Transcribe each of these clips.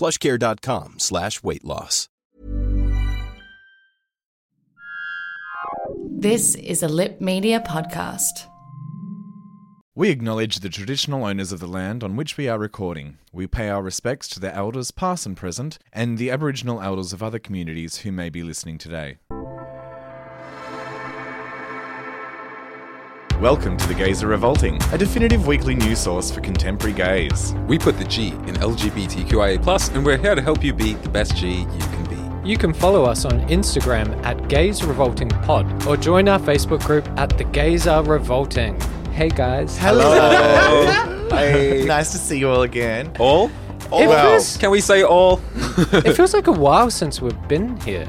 plushcare.com slash weight loss. This is a Lipp Media podcast. We acknowledge the traditional owners of the land on which we are recording. We pay our respects to the elders, past and present, and the Aboriginal elders of other communities who may be listening today. Welcome to The Gays Are Revolting, a definitive weekly news source for contemporary gays. We put the G in LGBTQIA, and we're here to help you be the best G you can be. You can follow us on Instagram at Gays Revolting Pod or join our Facebook group at The Gays Are Revolting. Hey guys. Hello. hey. nice to see you all again. All? It Well, feels- Can we say all? it feels like a while since we've been here.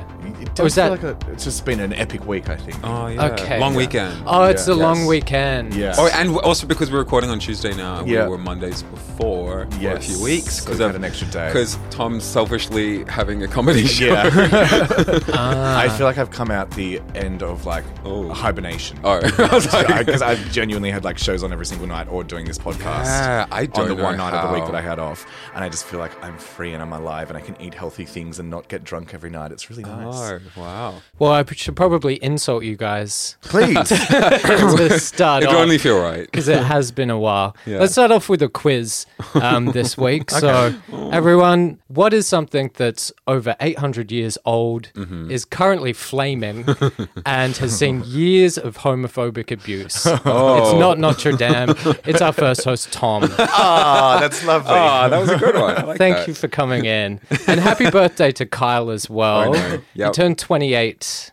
It Or does is that- like a, it's just been an epic week, I think. Oh, yeah. Okay. Long Yeah. weekend. Oh, it's Yeah. the long Yes. weekend. Yeah. Oh, and also because we're recording on Tuesday now, and Yeah. we were Mondays before for a Yes. few weeks So we've had an extra day. Because Tom's selfishly having a comedy show. Yeah. Ah. I feel like I've come out the end of like Oh. hibernation. Oh, I was like- because I've genuinely had like shows on every single night or doing this podcast. Yeah, I on don't on the know one night of the week how. that I had off, and I just feel like I'm free and I'm alive and I can eat healthy things and not get drunk every night. It's really nice. Oh, wow. Well, I should probably insult you guys Please. to start It'd off. only feel right. because it has been a while. Yeah. Let's start off with a quiz um, this week. So, everyone, what is something that's over 800 years old, Mm-hmm. is currently flaming, and has seen years of homophobic abuse? Oh. It's not Notre Dame. It's our first host, Tom. Ah, that's lovely. Ah, that was a good one. I like Thank that. you for coming in. And happy birthday to Kyle as well. I know. You Yep. Turned 28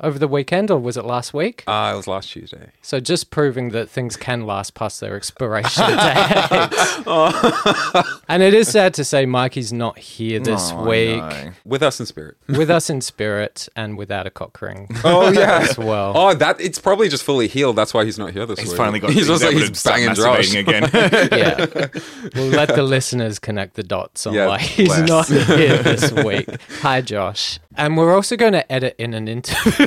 over the weekend, or was it last week? Ah, it was last Tuesday. So just proving that things can last past their expiration date. and it is sad to say Mikey's not here this Oh, week. With us in spirit. with us in spirit and without a cock ring. Oh yeah, As well. Oh, that it's probably just fully healed. That's why he's not here this He's week. He's finally got. He's just like able to he's banging Josh. masturbating again. yeah. We'll let the listeners connect the dots on Yeah, why he's bless. not here this week. Hi, Josh. And we're also going to edit in an interview.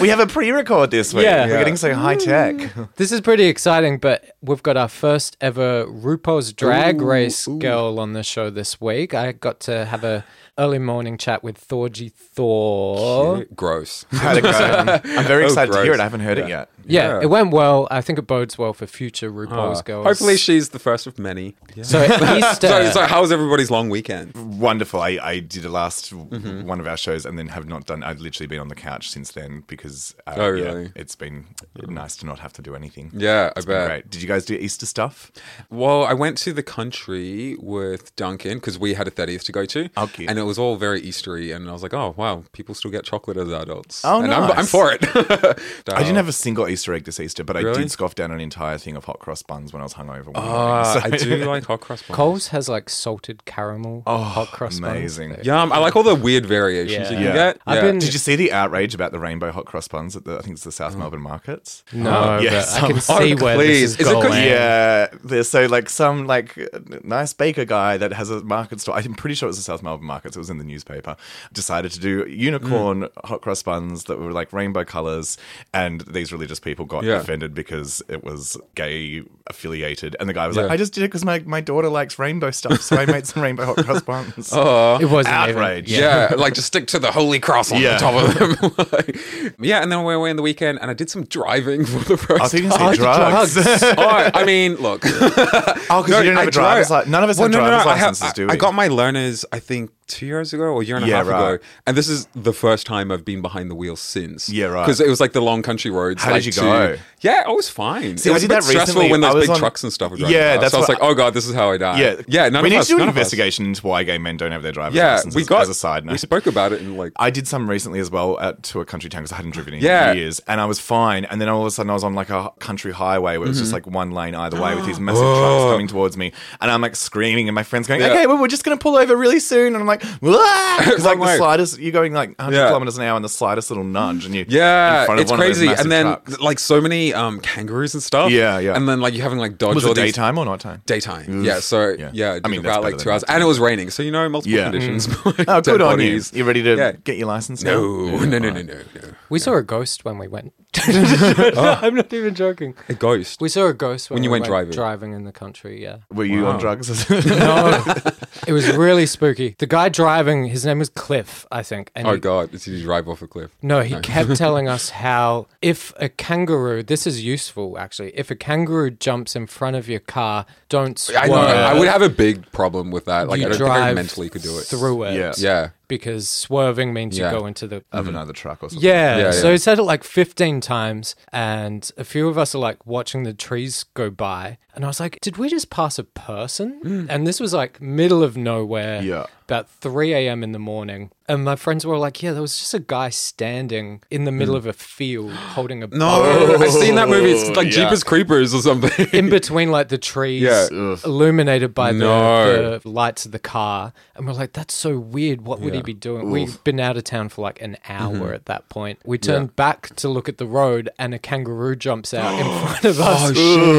we have a pre-record this week. Yeah. We're getting so high mm. tech. this is pretty exciting, but we've got our first ever RuPaul's Drag Race girl on the show this week. I got to have a early morning chat with Thorgy Thor. Gross. How'd it go? I'm very Oh, excited to hear gross. it. I haven't heard it yet. Yeah, Yeah. it went well. I think it bodes well for future RuPaul's Ah, girls. Hopefully, she's the first of many. So Easter. So, so how was everybody's long weekend? Wonderful. I, I did a last Mm-hmm. one of our shows and then have not done. I've literally been on the couch since then because uh, Oh, yeah, really? it's been nice to not have to do anything. Yeah, I It's been bet. great. Did you guys do Easter stuff? Well, I went to the country with Duncan because we had a 30th to go to. Oh, cute. And it was all very Eastery. And I was like, oh, wow, people still get chocolate as adults. Oh, and I'm, nice. I'm for it. I didn't have a single Easter egg this Easter, but I Really? did scoff down an entire thing of hot cross buns when I was hungover. One Ah, morning, I do like hot cross buns. Coles has like salted caramel hot cross buns. amazing. Yum. I like all the weird variations Yeah. you can Yeah. get. Yeah. been- Did you see the outrage about the rainbow hot cross buns at the I think it's the South Mm. Melbourne markets? No, yes. but I can Oh, see where please. this is Is it 'cause- going. Yeah, there's so like some like nice baker guy that has a market store. I'm pretty sure it was the South Melbourne markets. It was in the newspaper. Decided to do unicorn Mm. hot cross buns that were like rainbow colors, and these religious people got Yeah. offended because it was gay affiliated, and the guy was Yeah. like, "I just did it because my, my daughter likes rainbow stuff, so I made some rainbow hot cross buns." Oh, It wasn't outrage! Even, yeah. like just stick to the holy cross on Yeah. the top of them. Like, yeah, and then we went away in the weekend, and I did some driving for the first I think you time. say drugs. oh, I mean, look. Oh, because you didn't have a driver's license. None of us well, have no, no, driver's no, I have- licenses, do we? I got my learners, I think, two years ago or a year and a Yeah, half right. ago. And this is the first time I've been behind the wheel since. Yeah, right. Because it was like the long country roads. How like, did you to- go? Yeah, I was fine. See, it I was did a bit that stressful recently. when those big on- trucks and stuff were driving Yeah, past. that's so I was like, oh god, this is how I die. Yeah, yeah. None we of need us, to do an none of us. investigation into why gay men don't have their driver's Yeah, licenses. we got as a side note. We spoke about it in like I did some recently as well at, to a country town because I hadn't driven in Yeah. years, and I was fine. And then all of a sudden, I was on like a country highway where it was Mm-hmm. just like one lane either way with these massive trucks coming towards me, and I'm like screaming, and my friends going, Oh. "Okay, well, we're just going to pull over really soon," and I'm like, like the slightest, you're going like 100 Yeah. kilometers an hour, and the slightest little nudge, and you Yeah, in front of it's one of those crazy. And then trucks. like so many um kangaroos and stuff. Yeah, yeah. And then like you having like dodge was all it these daytime or not time? daytime. Yeah, so Yeah. yeah, I I mean, mean about like two hours, and it was raining, so you know multiple Yeah. conditions. Oh, Dead good on you. You ready to Yeah. get your license? No, no, no, no, no, no. We saw a ghost when we went. I'm not even joking. A ghost. We saw a ghost when, When you we went driving? driving in the country. Yeah. Were you on drugs? No, it was really spooky. The guy driving, his name was Cliff, I think. And Oh he- god, did you drive off a cliff? No, he kept telling us how if a kangaroo, this is useful actually, if a kangaroo jumps in front of your car, don't swerve. I know. I would have a big problem with that. Like you I don't think I drive mentally could do it. through it. Yeah. Yeah. Because swerving means Yeah. you go into the of mm-hmm. another truck or something. Yeah, Yeah, so yeah. he said it like 15 times, and a few of us are like watching the trees go by. And I was like, did we just pass a person? Mm. And this was like middle of nowhere, Yeah. About 3 a.m. in the morning. And my friends were like, yeah, there was just a guy standing in the middle of a field holding a No, I've seen that movie. It's like yeah. Jeepers Creepers or something. in between like the trees Yeah. illuminated by the, No. the lights of the car and we're like that's so weird what would he be doing we've been out of town for like an hour Mm-hmm. at that point we turned back to look at the road and a kangaroo jumps out in front of us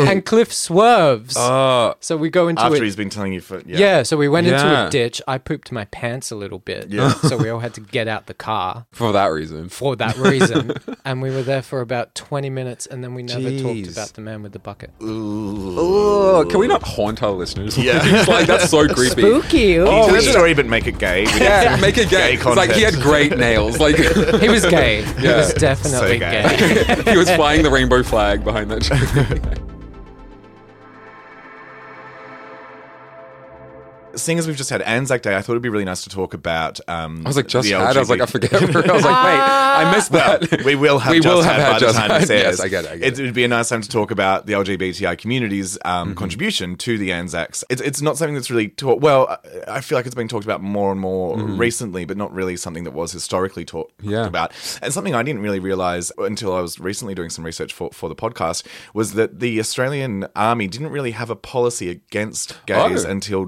and cliff swerves Oh, so we go into After it he's been telling you for yeah. yeah, so we went into Yeah. a ditch i pooped my pants a little bit Yeah. so we all had to get out the car for that reason. for that reason and we were there for about 20 minutes and then we never talked Jeez. about the man with the bucket Oh, can we not haunt our listeners? Yeah. it's like that's so creepy. spooky Oh, Oh, tell we the should- story, but make it gay. We Yeah, need make it gay. Gay It's like he had content. great nails. Like He was gay. He Yeah. was definitely So gay. gay. he was flying the rainbow flag behind that Seeing as we've just had Anzac Day, I thought it'd be really nice to talk about. Um, I was like, just had. I was like, I forget. I was like, wait, I missed Well, that. we will have We just will had have by the time had. airs. Yes, I get it, I get it. would be a nice time to talk about the LGBTI community's um, Mm-hmm. contribution to the Anzacs. It's, it's not something that's really taught. Well, I- feel like it's been talked about more and more recently, but not really something that was historically taught Mm-hmm. Yeah. about. And something I didn't really realize until I was recently doing some research for, for the podcast was that the Australian Army didn't really have a policy against gays Oh. until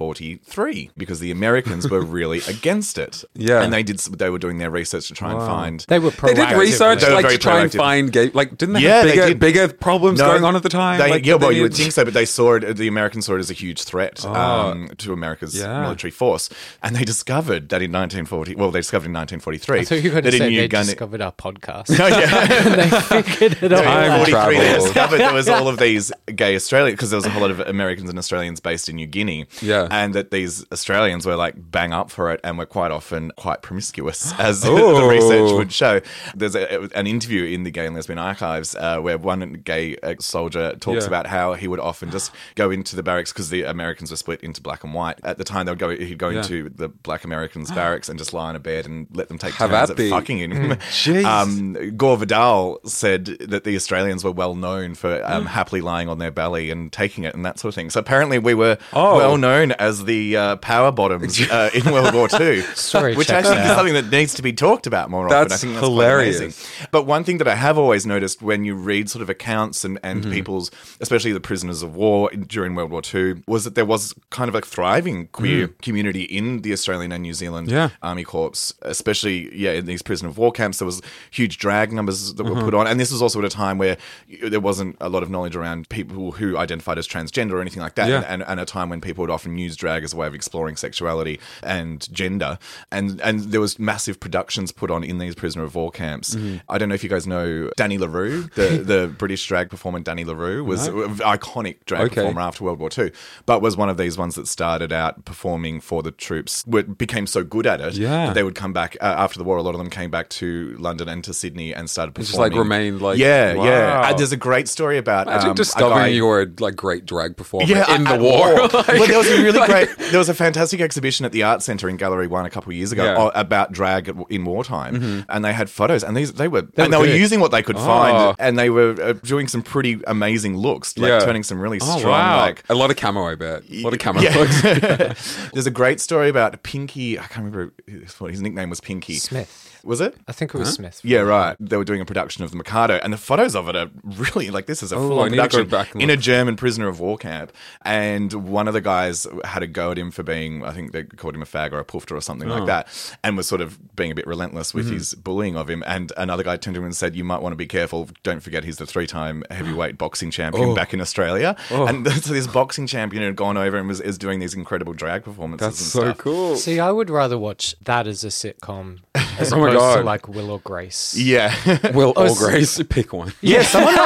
1943 because the Americans were really against it. Yeah. and they did. They were doing their research to try and find. They were They did research They like to try and find gay. Like, didn't they Yeah, have they bigger, did. bigger problems No, going on at the time? They, Like, yeah, well, they- you would think so, but they saw it. The Americans saw it as a huge threat um, to America's Yeah. military force, and they discovered that in 1940. Well, they discovered in 1943 I thought you were going that to say new they discovered our podcast. Oh, yeah. they figured it out. Time 43, they discovered there was all of these gay Australians because there was a whole lot of Americans and Australians based in New Guinea. Yeah. And that these Australians were like bang up for it and were quite often quite promiscuous, as the research would show. There's a, an interview in the Gay and Lesbian Archives uh, where one gay uh, soldier talks Yeah. about how he would often just go into the barracks because the Americans were split into black and white. At the time, they would go. He'd go Yeah. into the black Americans' barracks and just lie on a bed and let them take Have turns at fucking him. Jeez. Um, Gore Vidal said that the Australians were well known for um, happily lying on their belly and taking it and that sort of thing. So apparently, we were Oh. well known as the uh, power bottoms uh, in World War II, Story which I think is something that needs to be talked about more often. I That's think that's hilarious. But one thing that I have always noticed when you read sort of accounts and, and Mm-hmm. people's, especially the prisoners of war during World War II, was that there was kind of a thriving queer community in the Australian and New Zealand Mm. Yeah. Army Corps, especially yeah in these prisoner of war camps. There was huge drag numbers that Mm-hmm. were put on, and this was also at a time where there wasn't a lot of knowledge around people who identified as transgender or anything like that, Yeah. and, and a time when people would often and used drag as a way of exploring sexuality and gender. And and there was massive productions put on in these prisoner of war camps. Mm-hmm. I don't know if you guys know Danny La Rue, the, the British drag performer Danny La Rue was an iconic drag Okay. performer after World War II, but was one of these ones that started out performing for the troops, became so good at it Yeah. that they would come back uh, after the war. A lot of them came back to London and to Sydney and started performing. just, like, remained, like- yeah, yeah. Wow. Uh, there's a great story about Imagine um, discovering guy- you're a like great drag performer yeah, in the at war. well, there was a really great, there was a fantastic exhibition at the Art Centre in Gallery One a couple of years ago Yeah. Mm-hmm. about drag in wartime, and they had photos, and these they were, were and they were using what they could Oh. find, and they were uh, doing some pretty amazing looks, like Yeah. turning some really Oh, strong, wow. like a lot of camo, I bet. A lot of camo yeah. looks. There's a great story about Pinky. I can't remember his, what his nickname was. Pinky Smith. Was it? I think it was Smith. Yeah, right. They were doing a production of the Mikado, and the photos of it are really like this is a Oh, full I need to go production back in a. German prisoner of war camp. And one of the guys had a go at him for being, I think they called him a fag or a poofter or something Oh. like that, and was sort of being a bit relentless with Mm-hmm. his bullying of him. And another guy turned to him and said, "You might want to be careful. Don't forget he's the three-time heavyweight boxing champion Oh. back in Australia." And so this boxing champion had gone over and was is doing these incredible drag performances. That's and so stuff. cool. See, I would rather watch that as a sitcom as Oh my opposed to like Will or Grace. Yeah. Will or Grace, pick one. Yeah, someone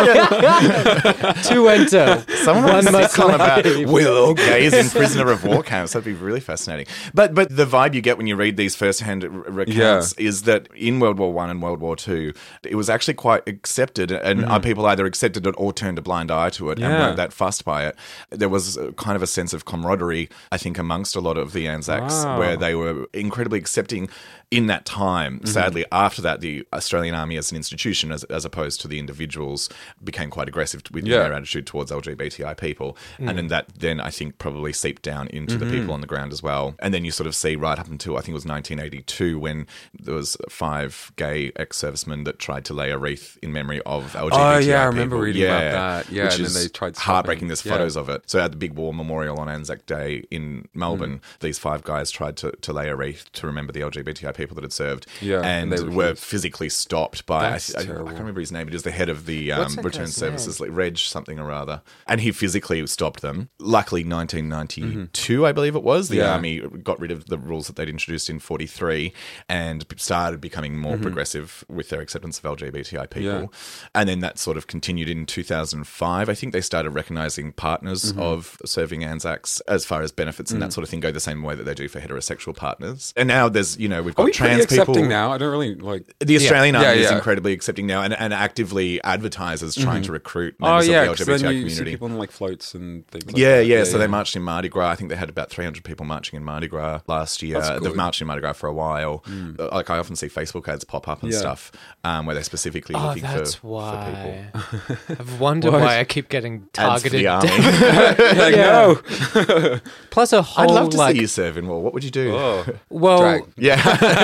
to enter. Someone One wrote a must sitcom about leave. Will gays in prisoner of war camps. That'd be really fascinating. But but the vibe you get when you read these first-hand r- accounts is that in World War One and World War Two, it was actually quite accepted, and uh, people either accepted it or turned a blind eye to it and weren't that fussed by it. There was kind of a sense of camaraderie, I think, amongst a lot of the Anzacs, Wow. where they were incredibly accepting in that time. Mm-hmm. Sadly, after that, the Australian Army as an institution, as, as opposed to the individuals, became quite aggressive with Yeah. their attitude towards LGBTI people. Mm. And then that then I think probably seeped down into the mm-hmm. people on the ground as well. And then you sort of see right up until I think it was 1982 when there was five gay ex-servicemen that tried to lay a wreath in memory of LGBTI Oh, yeah, I remember reading about that. Yeah, which and then is they tried to stop heartbreaking. There's Yeah. photos of it. So at the big war memorial on Anzac Day in Melbourne, Mm. these five guys tried to, to lay a wreath to remember the LGBTI people that had served. Yeah, and and, they were physically stopped by I, I, I can't remember his name. It is the head of the What's um, return guy's services, like Reg something or other, and he physically stopped them. Luckily, 1992, I believe it was, the Mm-hmm. Yeah. army got rid of the rules that they'd introduced in 43 and started becoming more progressive with their acceptance of LGBTI people. Mm-hmm. Yeah. And then that sort of continued in 2005. I think they started recognizing partners Mm-hmm. of serving Anzacs as far as benefits Mm. and that sort of thing go the same way that they do for heterosexual partners. And now there's, you know, we've got Are we pretty trans people. accepting now? I don't really like. The Australian Yeah, Army is yeah. incredibly accepting now and, and actively advertises trying to recruit Oh members yeah, of because the then LGBTI you see community. people on like floats and things. Like Yeah, that. yeah, So they marched in Mardi Gras. I think they had about 300 people marching in Mardi Gras last year. That's They've marched in Mardi Gras for a while. Uh, Like I often see Facebook ads pop up and Yeah. stuff um, where they're specifically Oh, looking that's for, why. for people. I've wondered why I keep getting Ads for targeted. the army. like, Yeah. no. Plus a whole I'd love to like see you serve in war. What would you do? Oh, well, drag. Yeah.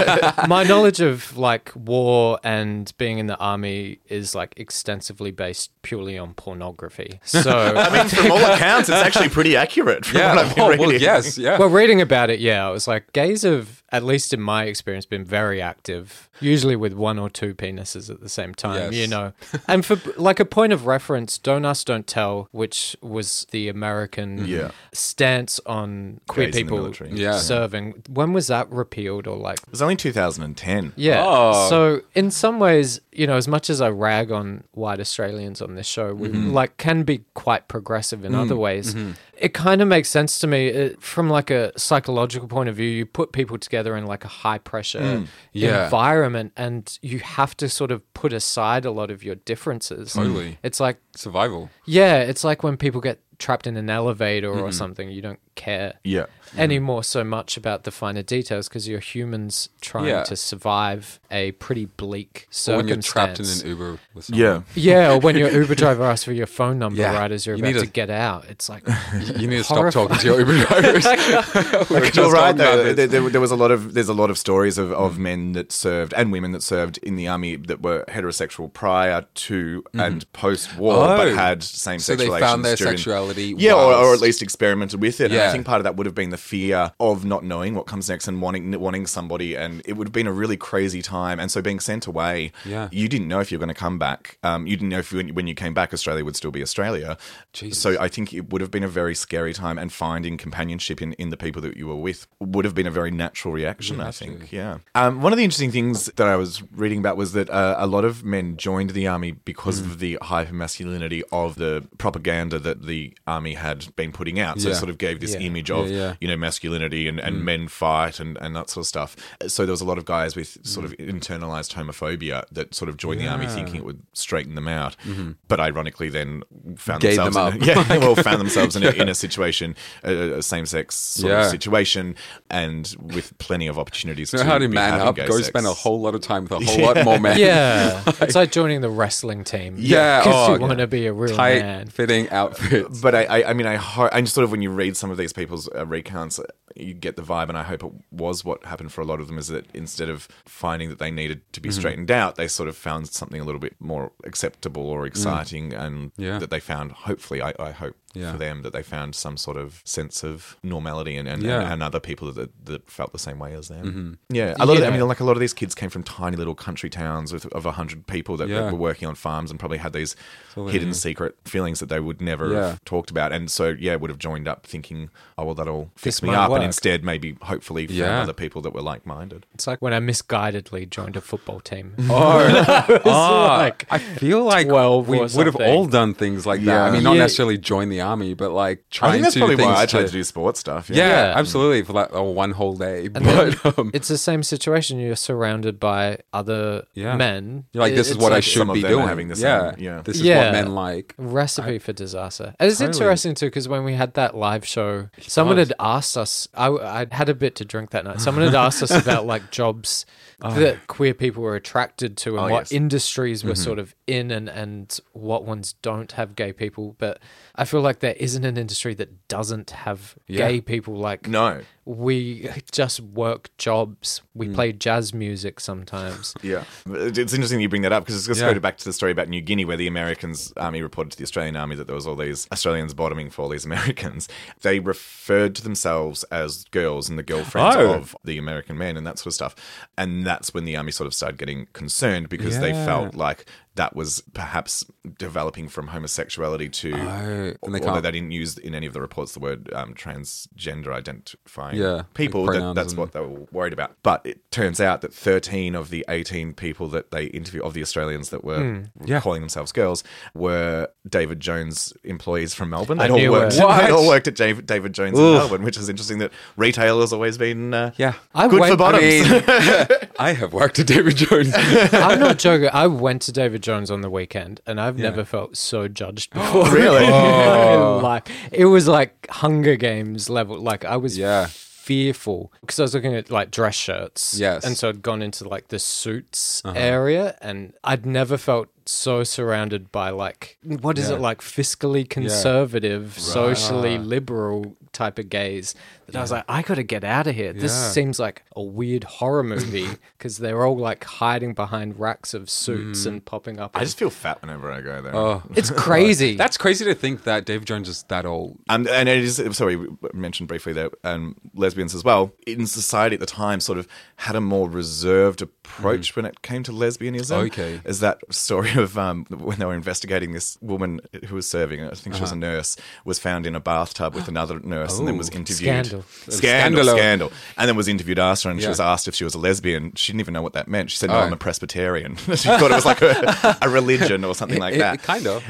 my knowledge of like war and being in the army is like extensively based purely on pornography. So I mean, from all accounts, it's actually pretty accurate. From Yeah. what I've been Oh, well, reading. yes. Yeah. well, reading about it, yeah, I was like, gays have, at least in my experience, been very active. Usually with one or two penises at the same time, Yes. you know. And for like a point of reference, "Don't Ask, Don't Tell," which was the American mm-hmm. Yeah. stance on queer Gays people. Yeah. serving. When was that repealed or like It was only 2010. Yeah. Oh. So in some ways, you know, as much as I rag on white Australians on this show, we Mm-hmm. like can be quite progressive in Mm, other ways. mm-hmm. It kind of makes sense to me it, from like a psychological point of view. You put people together in like a high pressure Mm. Yeah. environment, and you have to sort of put aside a lot of your differences. Totally. It's like Survival. yeah, it's like when people get trapped in an elevator Mm-hmm. or something. You don't care Yeah. anymore so much about the finer details because you're humans trying Yeah. to survive a pretty bleak Or when you're trapped in an Uber with someone. Yeah. yeah, or when your Uber driver asks for your phone number Yeah. right as you're You about need to to- get out. It's like You need to stop talking to your Uber drivers. We were just You're right. talking Though. this. There, there, there was a lot of there's a lot of stories of, of mm. men that served and women that served in the army that were heterosexual prior to mm-hmm. and post war, but Oh. had same So sex they relations. found their during- sexuality Yeah, or, or at least experimented with it Yeah, and I think part of that would have been the fear of not knowing what comes next and wanting wanting somebody, and it would have been a really crazy time. And so being sent away, Yeah. you didn't know if you were going to come back. Um, you didn't know if you, when you came back, Australia would still be Australia. Jesus. So I think it would have been a very scary time, and finding companionship in, in the people that you were with would have been a very natural reaction. I think, yeah. Um, one of the interesting things that I was reading about was that uh, a lot of men joined the army because Mm. of the hyper masculinity of the propaganda that the army had been putting out. So it sort of gave this Yeah. image of Yeah, yeah. you know masculinity and, and mm. men fight and, and that sort of stuff. So there was a lot of guys with sort of mm. internalized homophobia that sort of joined the army thinking it would straighten them out, mm-hmm. but ironically then found Gave themselves them in a, up. yeah, well found themselves in a, in a situation, a, a same sex sort Yeah. of situation, and with plenty of opportunities. You know to how to man up? Go sex. spend a whole lot of time with a whole lot more men. Yeah, it's like joining the wrestling team. Yeah, because oh, you want to be a real Tight man. fitting outfits. But I, I, I mean, I, ho- I just sort of when you read some of these people's uh, recounts, uh, you get the vibe, and I hope it was what happened for a lot of them is that instead of finding that they needed to be straightened out, they sort of found something a little bit more acceptable or exciting, and Yeah. that they found, hopefully, I, I hope Yeah. for them that they found some sort of sense of normality and and, Yeah. and, and other people that that felt the same way as them. Mm-hmm. Yeah, a lot of I mean, like a lot of these kids came from tiny little country towns with of a hundred people that, that were working on farms and probably had these all they hidden secret feelings that they would never Yeah. have talked about, and so yeah, would have joined up thinking, oh well, that'll fix This me up, work. and instead maybe hopefully found Yeah. other people that were like minded. It's like when I misguidedly joined a football team. Oh, oh, like ah. I feel like 12 we would have all done things like that. Yeah. I mean, not Yeah. necessarily join the army, but like trying I think that's to probably why I tried to do sports stuff. Yeah, Yeah. absolutely for like a one whole day. And But um, it's the same situation. You're surrounded by other Yeah. men. you're like, this is It's what I should some be doing. having this, yeah, same- yeah. This is Yeah. what men like. recipe for disaster. And it's Totally. interesting too because when we had that live show, someone does. had asked us. I, I had a bit to drink that night. Someone had asked us about like jobs that queer people were attracted to and Oh, what yes. industries were sort of in and and what ones don't have gay people. But I feel like there isn't an industry that doesn't have Yeah. gay people. Like No, we just work jobs. We hmm. play jazz music sometimes. Yeah, it's interesting you bring that up because it's just Yeah. go back to the story about New Guinea, where the Americans army reported to the Australian army that there was all these Australians bottoming for all these Americans. They referred to themselves as girls and the girlfriends Oh. of the American men and that sort of stuff. And that's when the army sort of started getting concerned because they felt like that was perhaps developing from homosexuality to, Oh, and they although can't- they didn't use in any of the reports the word um, transgender identifying Yeah, like people. that, that's and- what they were worried about. But it turns out that 13 of the 18 people that they interviewed, of the Australians that were Hmm. Yeah. calling themselves girls, were David Jones employees from Melbourne. They'd all worked. They all worked at J- David Jones in Melbourne, which is interesting. That retail has always been uh, Yeah, I good went- for bottoms. I mean, I have worked at David Jones. I'm not joking. I went to David Jones on the weekend, and I've never felt so judged before. Really? In my. It was like Hunger Games level. Like I was Yeah. fearful because I was looking at like dress shirts. Yes. Uh-huh. and so I'd gone into like the suits area, and I'd never felt so surrounded by like what is Yeah. it like fiscally conservative, socially liberal type of gays that I was like, I got to get out of here. This Yeah. seems like a weird horror movie because they're all like hiding behind racks of suits Mm. and popping up. I in- just feel fat whenever I go there. Oh, it's crazy. that's crazy to think that David Jones is that old. And, and it is sorry, we mentioned briefly that um, lesbians as well in society at the time sort of had a more reserved approach when it came to lesbianism. Okay. is that story of um, when they were investigating this woman who was serving, I think she was a nurse, was found in a bathtub with another nurse and then was Oh. interviewed. Scandal. Scandal, Scandalo. scandal. And then was interviewed after, and she was asked if she was a lesbian. She didn't even know what that meant. She said, "No, Oh. I'm a Presbyterian." she thought it was like a, a religion or something like It- that. it kind of.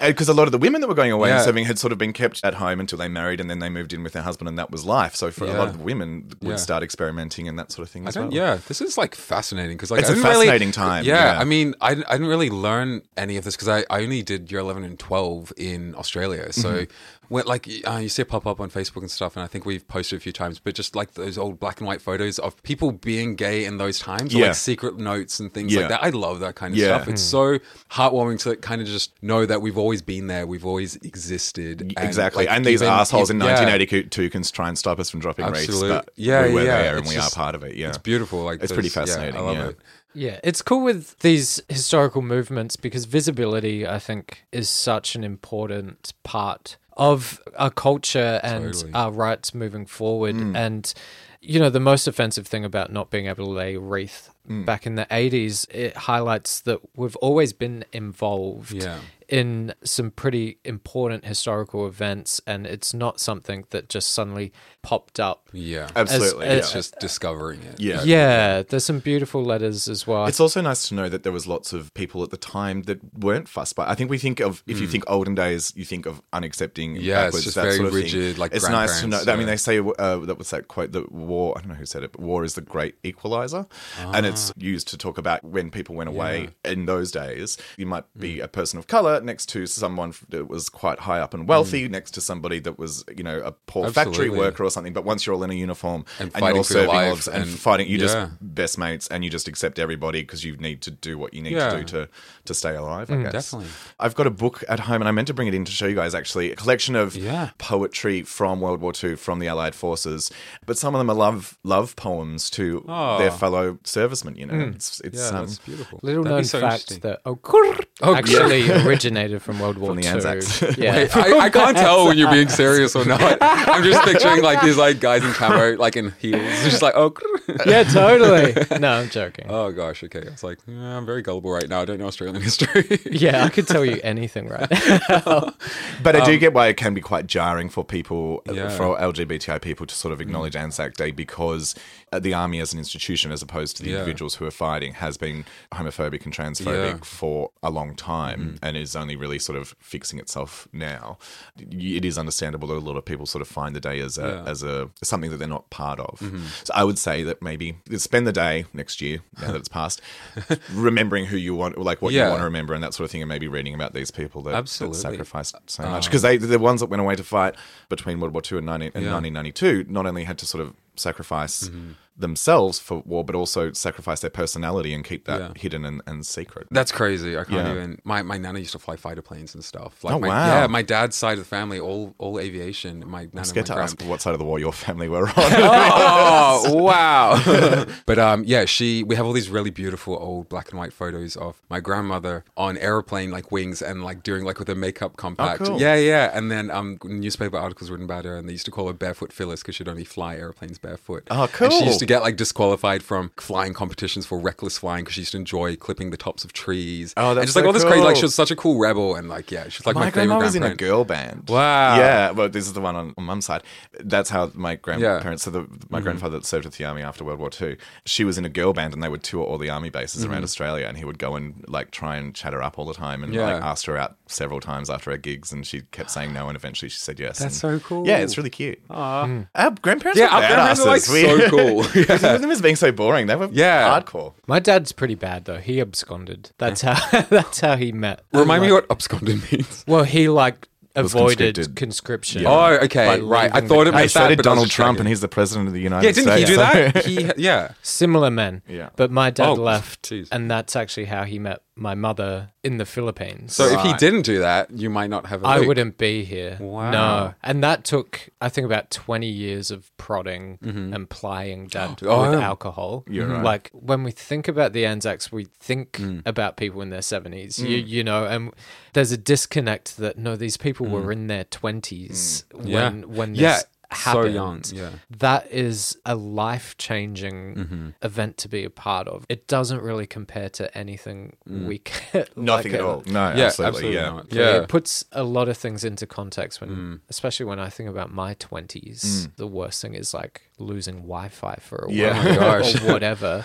because a lot of the women that were going away and serving had sort of been kept at home until they married, and then they moved in with their husband, and that was life. So for a lot Yeah. of women, would Yeah. start experimenting and that sort of thing I as well. Yeah, this is like fascinating because like It's I a didn't really- fascinating time, Yeah, yeah. I mean, I, I didn't really learn any of this because I, I only did year eleven and twelve in Australia. So Mm-hmm. When like uh, you see it pop up on Facebook and stuff, and I think we've posted a few times, but just like those old black and white photos of people being gay in those times, or like secret notes and things Yeah. like that. I love that kind of Yeah. stuff. It's so heartwarming to kind of just know that we've always been there, we've always existed. and, Exactly, like, and these even- assholes in yeah. 1982 can try and stop us from dropping Absolutely. rates, but Yeah, we were yeah, there and it's we just- are part of it. Yeah, It's beautiful. Like It's pretty those- yeah, fascinating, I love yeah. it. Yeah, it's cool with these historical movements because visibility, I think, is such an important part of our culture and Totally. our rights moving forward. Mm. And, you know, the most offensive thing about not being able to lay a wreath Mm. back in the 80s, it highlights that we've always been involved Yeah. in some pretty important historical events. And it's not something that just suddenly popped up. Yeah. Absolutely. as- It's just discovering it. Yeah. Yeah, there's some beautiful letters as well. It's also nice to know that there was lots of people at the time that weren't fussed by. I think we think of if you think olden days, you think of unaccepting, Hmm. Yeah, it's just that very sort of thing. rigid, like it's nice to know. grandparents, I mean, they say uh, that was that quote that war. I don't know who said it, but war is the great equalizer, and Ah. it's used to talk about when people went away in those days. You might Hmm. be a person of color next to someone that was quite high up and wealthy, next to somebody that was you know a poor factory Hmm. Worker or something. But once you're all in a uniform And and, fighting you're for serving life lives and, and- fighting, you yeah. just best mates and you just accept everybody because you need to do what you need Yeah. to do to to stay alive. I mm, guess definitely. I've got a book at home, and I meant to bring it in to show you guys. Actually, a collection of Yeah. poetry from World War II from the Allied forces, but some of them are love love poems to Oh. their ah. fellow servicemen. You know, mm. it's it's Yeah, um, that's beautiful. Little That'd known so fact interesting. that Okur Oh, actually originated from World War the II. Anzacs. Yeah. Wait, I, I can't tell when you're being serious or not. I'm just picturing like these like guys in camo, like in heels, just like oh, yeah, totally. No, I'm joking. oh gosh, okay. It's like yeah, I'm very gullible right now. I don't know Australian history. yeah, I could tell you anything right now. But I do get why it can be quite jarring for people, uh, Um, Yeah. for LGBTI people to sort of acknowledge Anzac Day because uh, the army as an institution, as opposed to the Yeah. individuals who are fighting, has been homophobic and transphobic Yeah. For a long time and is only really sort of fixing itself now. It is understandable that a lot of people sort of find the day as a, Yeah. As a something that they're not part of. So I would say that maybe spend the day next year, now that it's passed, remembering who you want, like what you want to remember and that sort of thing, and maybe reading about these people that, that Absolutely. sacrificed so much because they the ones that went away to fight between World War II and, 19, and Yeah. 1992 not only had to sort of sacrifice Mm-hmm. Themselves for war, but also sacrifice their personality and keep that Yeah. hidden and, and secret. That's crazy. I can't Yeah. even. My, my nana used to fly fighter planes and stuff. Like Oh, my, wow. Yeah, my dad's side of the family, all all aviation. My nana, I'm scared my to ask what side of the war your family were on. oh wow! but um, yeah, she. We have all these really beautiful old black and white photos of my grandmother on airplane like wings and like doing like with a makeup compact. Oh, cool. Yeah, yeah. And then um, newspaper articles written about her, and they used to call her barefoot Phyllis because she'd only fly airplanes barefoot. Oh, cool. Get like disqualified from flying competitions for reckless flying because she used to enjoy clipping the tops of trees. Oh, And that's just like so all this crazy. Like cool. she was such a cool rebel, and like yeah, she's like my, my favorite grandma was in a girl band. Wow. Yeah, well, this is the one on, on mum's side. That's how my grandparents. Yeah. So the, my mm-hmm. grandfather served with the army after World War II. She was in a girl band, and they would tour all the army bases around mm-hmm. Australia. And he would go and like try and chat her up all the time, and Yeah. like asked her out several times after her gigs, and she kept saying no, and eventually she said yes. That's And- so cool. Yeah, it's really cute. Our grandparents, Yeah, our grandparents are, like. We- so cool. we think of them as being so boring. They were Yeah. hardcore. My dad's pretty bad though. He absconded. That's how that's how he met. Remind me what absconded means. Well, he like avoided conscripted. conscription. Oh, okay, right. I thought it Hey, meant so that, but was Donald Trump, and he's the president of the United States. Yeah, didn't he do so- that? He, yeah. similar men. Yeah. But my dad Oh, left, jeez. and that's actually how he met my mother in the Philippines. So if he didn't do that, you might not have. a I link. wouldn't be here. Wow. No. And that took, I think, about 20 years of prodding and plying dad Mm-hmm. Oh, with yeah. alcohol. You're right. Like, when we think about the Anzacs, we think Mm. about people in their 70s, you, you know, and there's a disconnect that, no, these people were in their 20s when, Mm. Yeah. when this Yeah, so happened. young, yeah. That is a life changing Mm-hmm. event to be a part of. It doesn't really compare to anything we get. Nothing like at a- all. No, Yeah, absolutely. absolutely yeah. not. yeah. Yeah. It puts a lot of things into context when, Mm. especially when I think about my 20s. The worst thing is like losing Wi Fi for a Yeah. while Oh or whatever.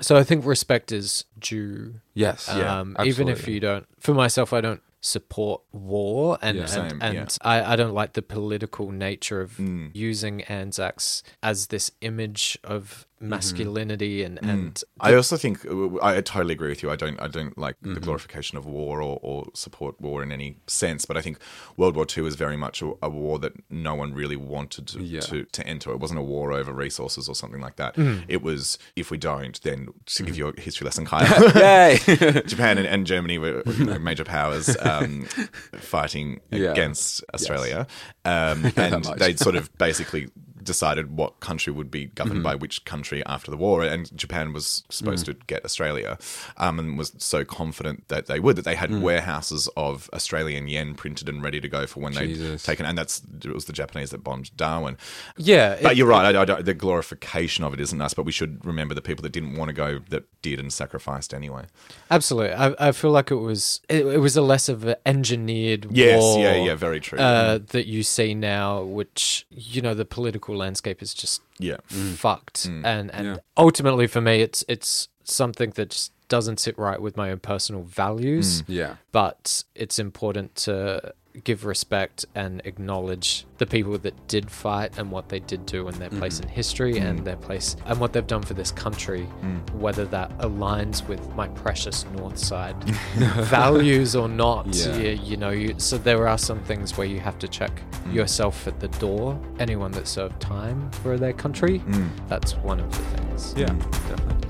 so I think respect is due. Yes. Um, even if you don't, for myself, I don't support war and Yeah. and, and yeah. I, I don't like the political nature of Mm. using Anzacs as this image of masculinity and and Mm. I also think uh, I totally agree with you. I don't I don't like Mm-hmm. the glorification of war or, or support war in any sense. But I think World War II was very much a, a war that no one really wanted to, Yeah. to to enter. It wasn't a war over resources or something like that. Mm. It was if we don't, then to Mm-hmm. give you a history lesson, Kyle. Yay! Japan and, and Germany were you know, major powers um, fighting Yeah. against Australia, um, and they'd sort of basically decided what country would be governed by which country after the war. And Japan was supposed to get Australia um, and was so confident that they would, that they had warehouses of Australian yen printed and ready to go for when they'd Jesus. taken. And that's it was the Japanese that bombed Darwin. Yeah, But it- you're right. I, I don't- the glorification of it isn't us, but we should remember the people that didn't want to go that did and sacrificed anyway. Absolutely, I, I feel like it was it, it was a less of an engineered Yes, war. yeah, yeah, very true. Uh, that you see now, which you know the political landscape is just Yeah. Mm. fucked, mm. and and Yeah. ultimately for me, it's it's something that just doesn't sit right with my own personal values. Mm. Yeah. but it's important to give respect and acknowledge the people that did fight and what they did do and their place mm-hmm. in history and mm. their place and what they've done for this country, mm. whether that aligns with my precious North Side values or not. Yeah. You, you know, you, so there are some things where you have to check mm. yourself at the door. Anyone that served time for their country, that's one of the things. Yeah, definitely.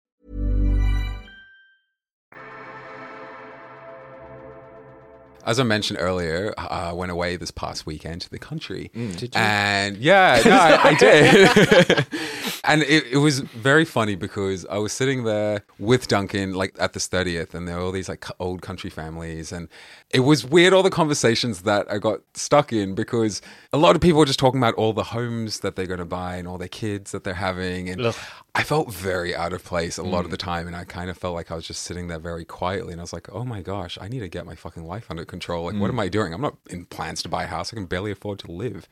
As I mentioned earlier, I went away this past weekend to the country. Mm. Did you? And yeah, no, I, I did. and it, it was very funny because I was sitting there with Duncan, like at the 30th, and there were all these like old country families. And it was weird, all the conversations that I got stuck in because a lot of people were just talking about all the homes that they're going to buy and all their kids that they're having. And Ugh. I felt very out of place a lot of mm. the time. And I kind of felt like I was just sitting there very quietly. And I was like, oh my gosh, I need to get my fucking life under control. Like, what mm. am I doing? I'm not in plans to buy a house. I can barely afford to live.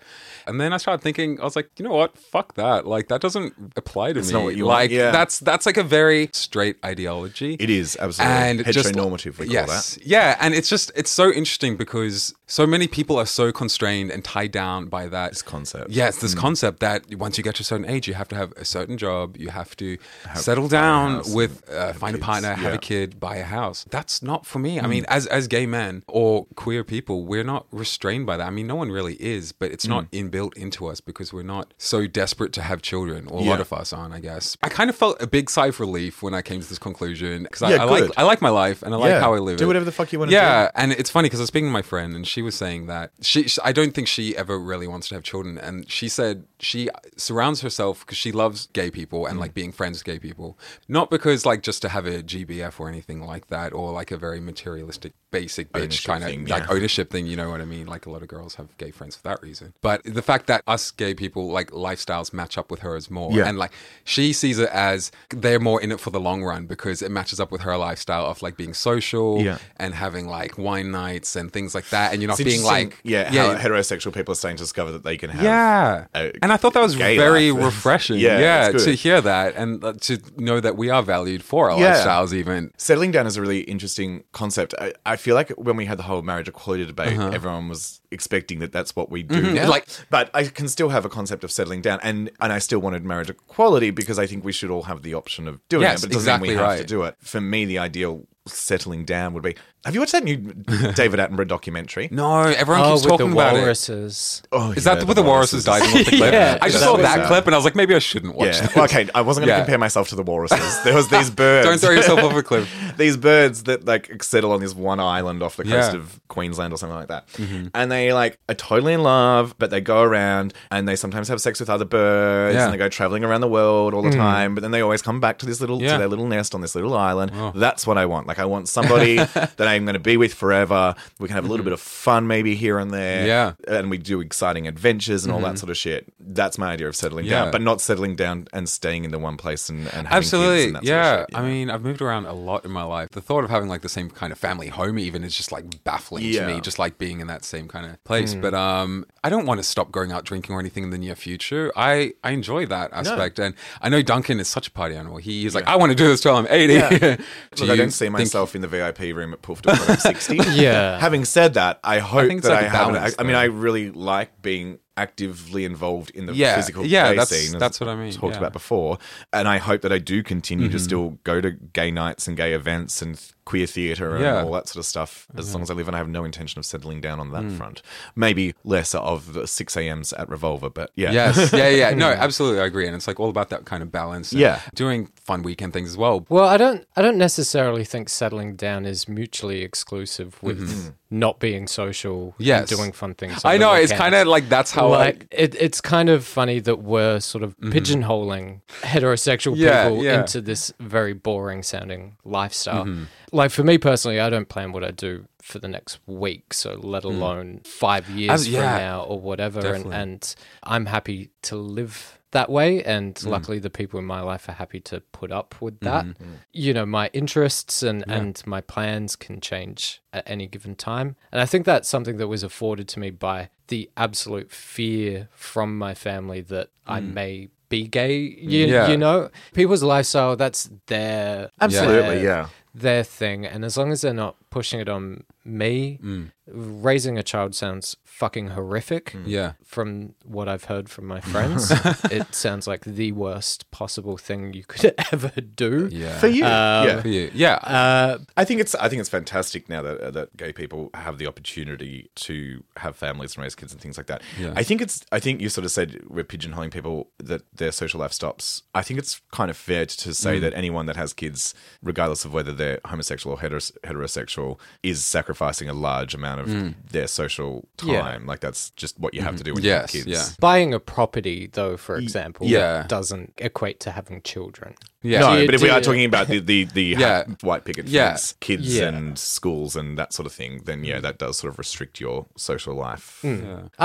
And then I started thinking, I was like, you know what? Fuck that. Like, that doesn't apply to It's me. not what you want. like, Yeah. that's that's like a very straight ideology. It is, absolutely. And just Heteronormative, we call yes, yeah, and it's just it's so interesting because so many people are so constrained and tied down by that This concept. Yes, this Mm. concept that once you get to a certain age, you have to have a certain job, you have to settle down with uh, have find a partner, have Yeah. Mm. a kid, buy a house. That's not for me. I mean, as as gay men or queer people, we're not restrained by that. I mean, no one really is, but it's not Mm. inbuilt into us because we're not so desperate to have children. Or a lot Yeah. of us aren't, I guess. I kind of felt a big sigh of relief when I came to this conclusion because I, Yeah, I like. I like my life and I like how I live. Do it. whatever the fuck you wanna Yeah, do. and it's funny because I was speaking to my friend and she was saying that she, she- I don't think she ever really wants to have children, and she said she surrounds herself because she loves gay people and Mm. like being friends with gay people, not because like just to have a GBF or anything like that, or like a very materialistic, basic bitch kind of thing, like ownership thing. You know what I mean? Like a lot of girls have gay friends for that reason. But the fact that us gay people like lifestyles match up with hers more, Yeah. and like she sees it as they're more in it for the long run because it matches up with her lifestyle of like being social Yeah. and having like wine nights and things like that, and you're not It's being like yeah, how heterosexual people are starting to discover that they can have yeah. a And I thought that was very life. refreshing. Yeah, yeah, to hear that and uh, to know that we are valued for our Yeah. lifestyles, even. Settling down is a really interesting concept. I, I feel like when we had the whole marriage equality debate, everyone was expecting that that's what we do Mhm. now. Like- but I can still have a concept of settling down, and and I still wanted marriage equality because I think we should all have the option of doing Yes, it. But it doesn't mean we have right. to do it. For me, the ideal settling down would be. Have you watched that new David Attenborough documentary? No, everyone Oh, keeps with the talking about it. walruses. Oh, Is yeah, that with the walruses diving off the cliff? Yeah, I just that saw that that. clip and I was like, maybe I shouldn't watch Yeah. that. Well, okay, I wasn't going to Yeah. compare myself to the walruses. There was these birds. Don't throw yourself off a cliff. these birds that like settle on this one island off the coast Yeah. Mm-hmm. of Queensland or something like that. And they like are totally in love, but they go around and they sometimes have sex with other birds Yeah. and they go traveling around the world all the time, but then they always come back to this little Yeah. to their little nest on this little island. That's what I want. Like Like I want somebody that I'm going to be with forever. We can have a little mm-hmm. bit of fun maybe here and there. Yeah. And we do exciting adventures and all that mm-hmm. sort of shit. That's my idea of settling Yeah. down, but not settling down and staying in the one place and, and having kids Absolutely. and that sort of yeah. shit, I know? mean, I've moved around a lot in my life. The thought of having like the same kind of family home even is just like baffling to me, just like being in that same kind of place. Hmm. But um I don't want to stop going out drinking or anything in the near future. I I enjoy that aspect and I know Duncan is such a party animal. He's like I want to do this till I'm 80. Do Look, I don't see think- myself in the VIP room at Poof till I'm 60. Yeah. Having said that, I hope that like I a haven't. I, balance, I mean. I really like being actively involved in the Yeah, physical yeah, that's- scene. that's what I mean, Talked yeah. Mm-hmm. about before, and I hope that I do continue to still go to gay nights and gay events and queer theatre and Yeah. Mm-hmm. all that sort of stuff as long as I live. And I have no intention of settling down on that Mm. front. Maybe less of the six a.m.s at Revolver, but yeah, Yes. Yeah, yeah. No, absolutely I agree. And it's like all about that kind of balance. Yeah. Doing fun weekend things as well. Well, I don't I don't necessarily think settling down is mutually exclusive with not being social Mm-hmm. Yes. and doing fun things. I know it's kind of like that's how like I it, it's kind of funny that we're sort of pigeonholing heterosexual Yeah, people yeah. into this very boring sounding lifestyle. Like for me personally, I don't plan what I do for the next week, so let alone five years As- from now or whatever. And, definitely. and I'm happy to live that way and Mm. luckily the people in my life are happy to put up with Mm-hmm. that Mm. you know my interests and and my plans can change at any given time and i think that's something that was afforded to me by the absolute fear from my family that i may be gay you, Mm. Yeah. you know people's lifestyle that's their Absolutely, their- yeah. Their thing and as long as they're not pushing it on me Mm. raising a child sounds fucking horrific Yeah. from what I've heard from my friends, it sounds like the worst possible thing you could ever do. Yeah. for you, Um, yeah. For you. Yeah. Uh, I think it's I think it's fantastic now that uh, that gay people have the opportunity to have families and raise kids and things like that. Yeah. I think it's I think you sort of said we're pigeonholing people that their social life stops. I think it's kind of fair to say Mm. that anyone that has kids, regardless of whether they're homosexual or heteros- heterosexual, is sacrificing a large amount of Mm. their social Yeah. time. Like that's just what you have to do when Yes, you have yeah. kids. buying a property, though, for example, yeah. doesn't equate to having children. Yeah. No, you- but if we are you- talking about the the, the Yeah. white picket Yeah. fence, kids Yeah. and schools and that sort of thing, then Mm. yeah, that does sort of restrict your social life.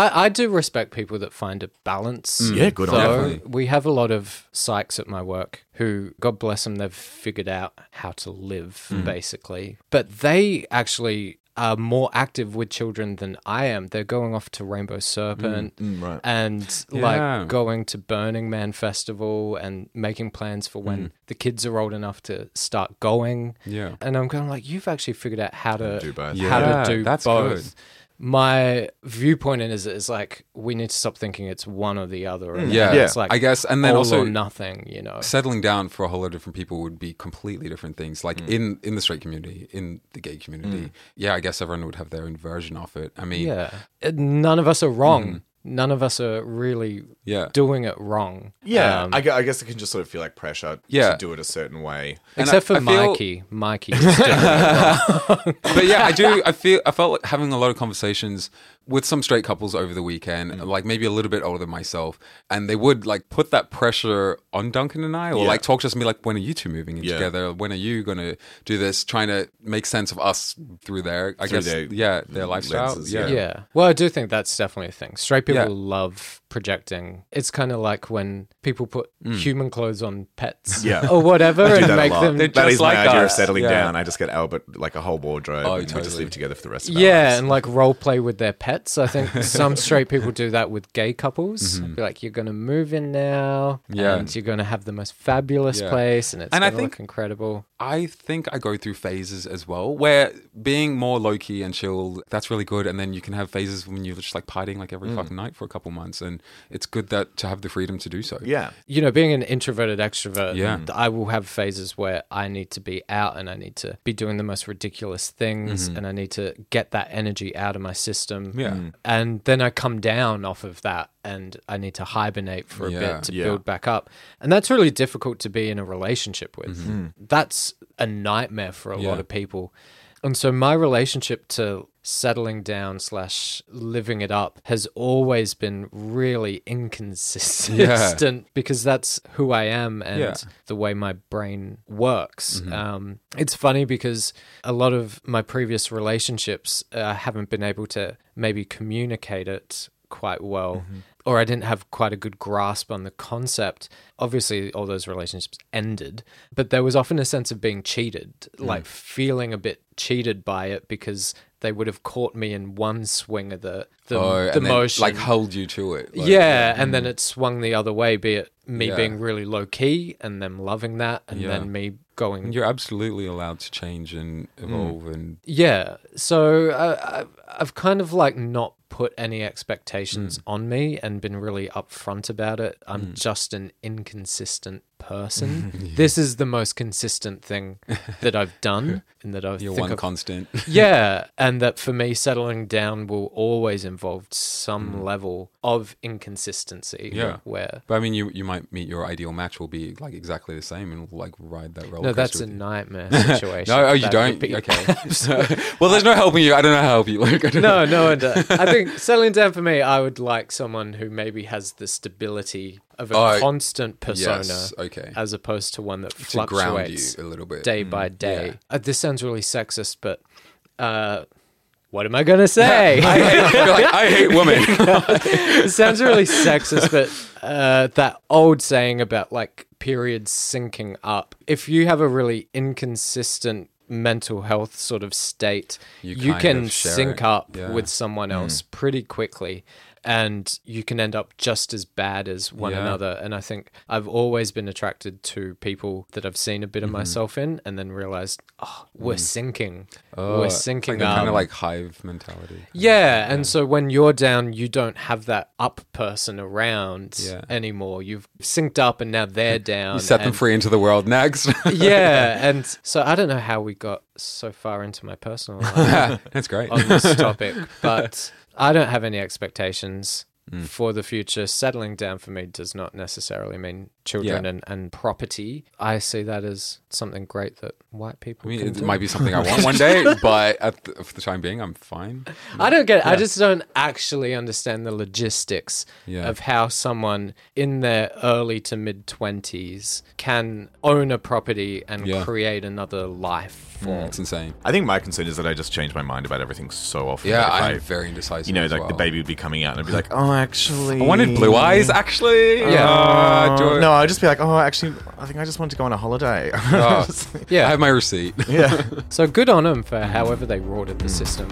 I, I do respect people that find a balance. Mm. Yeah, good on though. you. We have a lot of psychs at my work who, God bless them, they've figured out how to live, Mm. basically. But they actually are more active with children than I am. They're going off to Rainbow Serpent Mm, right. and Yeah. like going to Burning Man Festival and making plans for Mm. when the kids are old enough to start going. Yeah. And I'm going like, you've actually figured out how to Do both. How Yeah, to do that's both. good. My viewpoint in it is is like we need to stop thinking it's one or the other. Mm. and Yeah. it's like I guess, and then all also- or nothing. You know, settling down for a whole lot of different people would be completely different things like Mm. in in the straight community in the gay community mm. yeah i guess everyone would have their own version of it i mean yeah. None of us are wrong. Mm-hmm. None of us are really. Yeah. doing it wrong. Yeah, Um, I, gu- I guess it can just sort of feel like pressure Yeah. to do it a certain way. Except I- for I feel- Mikey. Mikey. is doing it wrong. but yeah i do i feel i felt like having a lot of conversations with some straight couples over the weekend Mm. like maybe a little bit older than myself and they would like put that pressure on duncan and i or Yeah. like talk to us and be like when are you two moving in Yeah. together when are you gonna do this trying to make sense of us through their i Through guess their yeah their lifestyle lenses, yeah. yeah. yeah. Well, I do think that's definitely a thing. Straight people Yeah. love projecting. It's kind of like when people put human clothes on pets, Mm. Yeah. or whatever, and make them They're That just my like idea of us. settling Yeah. down. I just get Albert like a whole wardrobe, Oh, and we just totally. live together for the rest of our Yeah, and like role play with their pets. I think some straight people do that with gay couples. Be like, you're going to move in now, Mm-hmm. Yeah. and you're going to have the most fabulous Yeah. place, and it's And I think- look incredible. I think I go through phases as well, where being more low key and chilled, that's really good. And then you can have phases when you're just like partying like every fucking night for a couple months, and it's good that to have the freedom to do so. yeah, You know, being an introverted extrovert, Yeah. I will have phases where I need to be out and I need to be doing the most ridiculous things, and I need to get that energy out of my system. Mm-hmm. Yeah. Mm. and then I come down off of that and I need to hibernate for a Yeah, bit to yeah. build back up. And that's really difficult to be in a relationship with. Mm-hmm. That's a nightmare for a lot of people. And so my relationship to settling down slash living it up has always been really inconsistent because that's who I am and Yeah. the way my brain works. Um, it's funny because a lot of my previous relationships uh, haven't been able to maybe communicate it quite well. Mm-hmm. Or I didn't have quite a good grasp on the concept. Obviously, all those relationships ended, but there was often a sense of being cheated, mm. like feeling a bit cheated by it because they would have caught me in one swing of the the, oh, the and then, motion, like hold you to it. Like, yeah, and then mm. it swung the other way, be it me Yeah. being really low key and them loving that, and Yeah. then me going. You're absolutely allowed to change and mm. evolve and Yeah, so uh, I've kind of like not put any expectations hmm. on me and been really upfront about it. I'm hmm. just an inconsistent person. This is the most consistent thing that I've done, and that I you're think one I've constant. yeah, and that for me, settling down will always involve some mm. level of inconsistency. Yeah. where But I mean, you you might meet your ideal match will be like exactly the same and will like ride that roller no, that's a you. nightmare situation. No, oh, you That don't. Okay. well, there's no helping you. I don't know how to help you. Like, no, no, I think settling down for me, I would like someone who maybe has the stability of a Oh, constant persona, yes, okay. as opposed to one that to fluctuates a little bit. day by Mm, day. yeah. Uh, this sounds really sexist, but uh, what am I gonna say? I hate, like, I hate women. it sounds really sexist, but uh, that old saying about like periods syncing up. If you have a really inconsistent mental health sort of state, You you, can sync it. up Yeah. Mm. with someone else pretty quickly. And you can end up just as bad as one Yeah. another. And I think I've always been attracted to people that I've seen a bit of Mm-hmm. myself in and then realized, oh, we're. Mm. Oh, we're sinking. like kind of like hive mentality. Yeah, and so when you're down, you don't have that up person around Yeah. anymore. You've synced up, and now they're down. You set them free into the world next. yeah, and so I don't know how we got so far into my personal life That's great. on this topic, but I don't have any expectations. Mm. For the future, settling down for me does not necessarily mean children Yeah. and, and property. I see that as something great that white people I mean, can it do. might be something I want one day, but at the, for the time being, I'm fine. I don't get it. I just don't actually understand the logistics Yeah. of how someone in their early to mid 20s can own a property and Yeah. create another life form. It's insane. I think my concern is that I just change my mind about everything so often. Yeah, that if I'm I- very indecisive. You know, as like the baby would be coming out and I'd be like, oh, actually. I wanted blue eyes, actually. Yeah. Uh, do No, I'd just be like, oh, actually, I think I just want to go on a holiday. Oh, Yeah. I have my receipt. yeah. So good on them for however they rorted the system.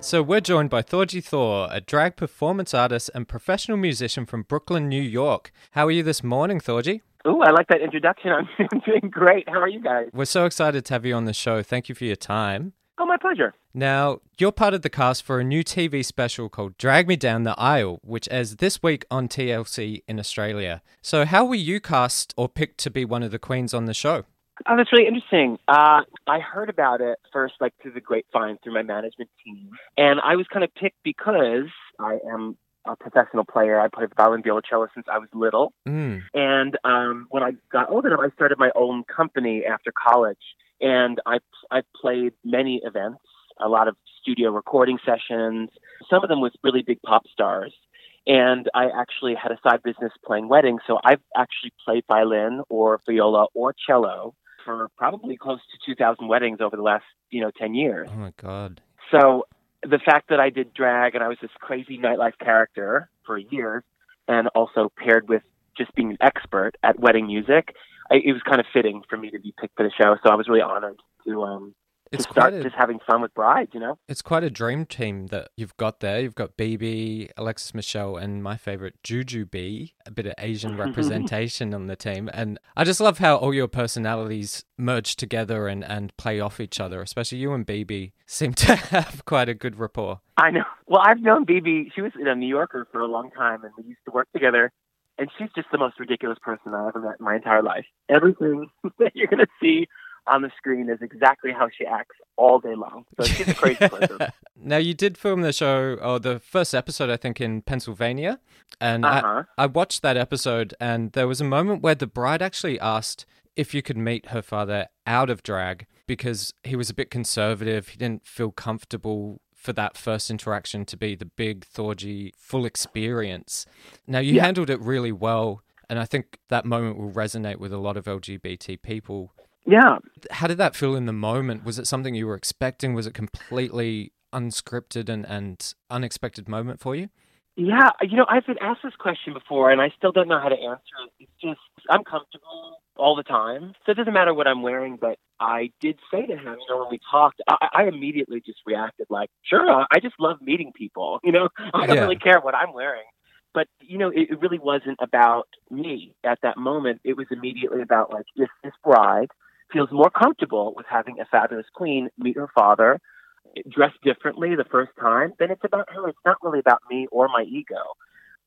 So we're joined by Thorgy Thor, a drag performance artist and professional musician from Brooklyn, New York. How are you this morning, Thorgy? Ooh, I like that introduction. I'm doing great. How are you guys? We're so excited to have you on the show. Thank you for your time. Oh, my pleasure. Now, you're part of the cast for a new TV special called Drag Me Down the Aisle, which airs this week on TLC in Australia. So, how were you cast or picked to be one of the queens on the show? Oh, that's really interesting. Uh, I heard about it first, like through the grapevine, through my management team, and I was kind of picked because I am a professional player. I played violin, violoncello since I was little, Mm. and um, when I got old enough, I started my own company after college, and I I've played many events, a lot of studio recording sessions. Some of them with really big pop stars. And I actually had a side business playing weddings, so I've actually played violin or viola or cello for probably close to 2,000 weddings over the last, you know, 10 years. Oh my God. So the fact that I did drag and I was this crazy nightlife character for years, and also paired with just being an expert at wedding music, I, it was kind of fitting for me to be picked for the show. So I was really honored to um It's to start a- just having fun with brides. You know. It's quite a dream team that you've got there. You've got BeBe, Alexis Michelle, and my favorite, Jujubee, a bit of Asian representation on the team. And I just love how all your personalities merge together and, and play off each other, especially you and BeBe seem to have quite a good rapport. I know. Well, I've known BeBe. She was in a New Yorker for a long time, and we used to work together. And she's just the most ridiculous person I've ever met in my entire life. Everything that you're going to see on the screen is exactly how she acts all day long. So she's a crazy person. Now, you did film the show, or the first episode, I think, in Pennsylvania. And Uh-huh. I, I watched that episode, and there was a moment where the bride actually asked if you could meet her father out of drag because he was a bit conservative. He didn't feel comfortable for that first interaction to be the big, thorgy, full experience. Now, you Yeah. handled it really well. And I think that moment will resonate with a lot of LGBT people. Yeah. How did that feel in the moment? Was it something you were expecting? Was it completely unscripted and, and unexpected moment for you? Yeah, you know, I've been asked this question before, and I still don't know how to answer it. It's just I'm comfortable all the time, so it doesn't matter what I'm wearing. But I did say to him, you know, when we talked, I, I immediately just reacted like, "Sure, uh, I just love meeting people." You know, I don't Yeah. really care what I'm wearing. But you know, it, it really wasn't about me at that moment. It was immediately about like, if this bride feels more comfortable with having a fabulous queen meet her father dress differently the first time, then it's about her. It's not really about me or my ego.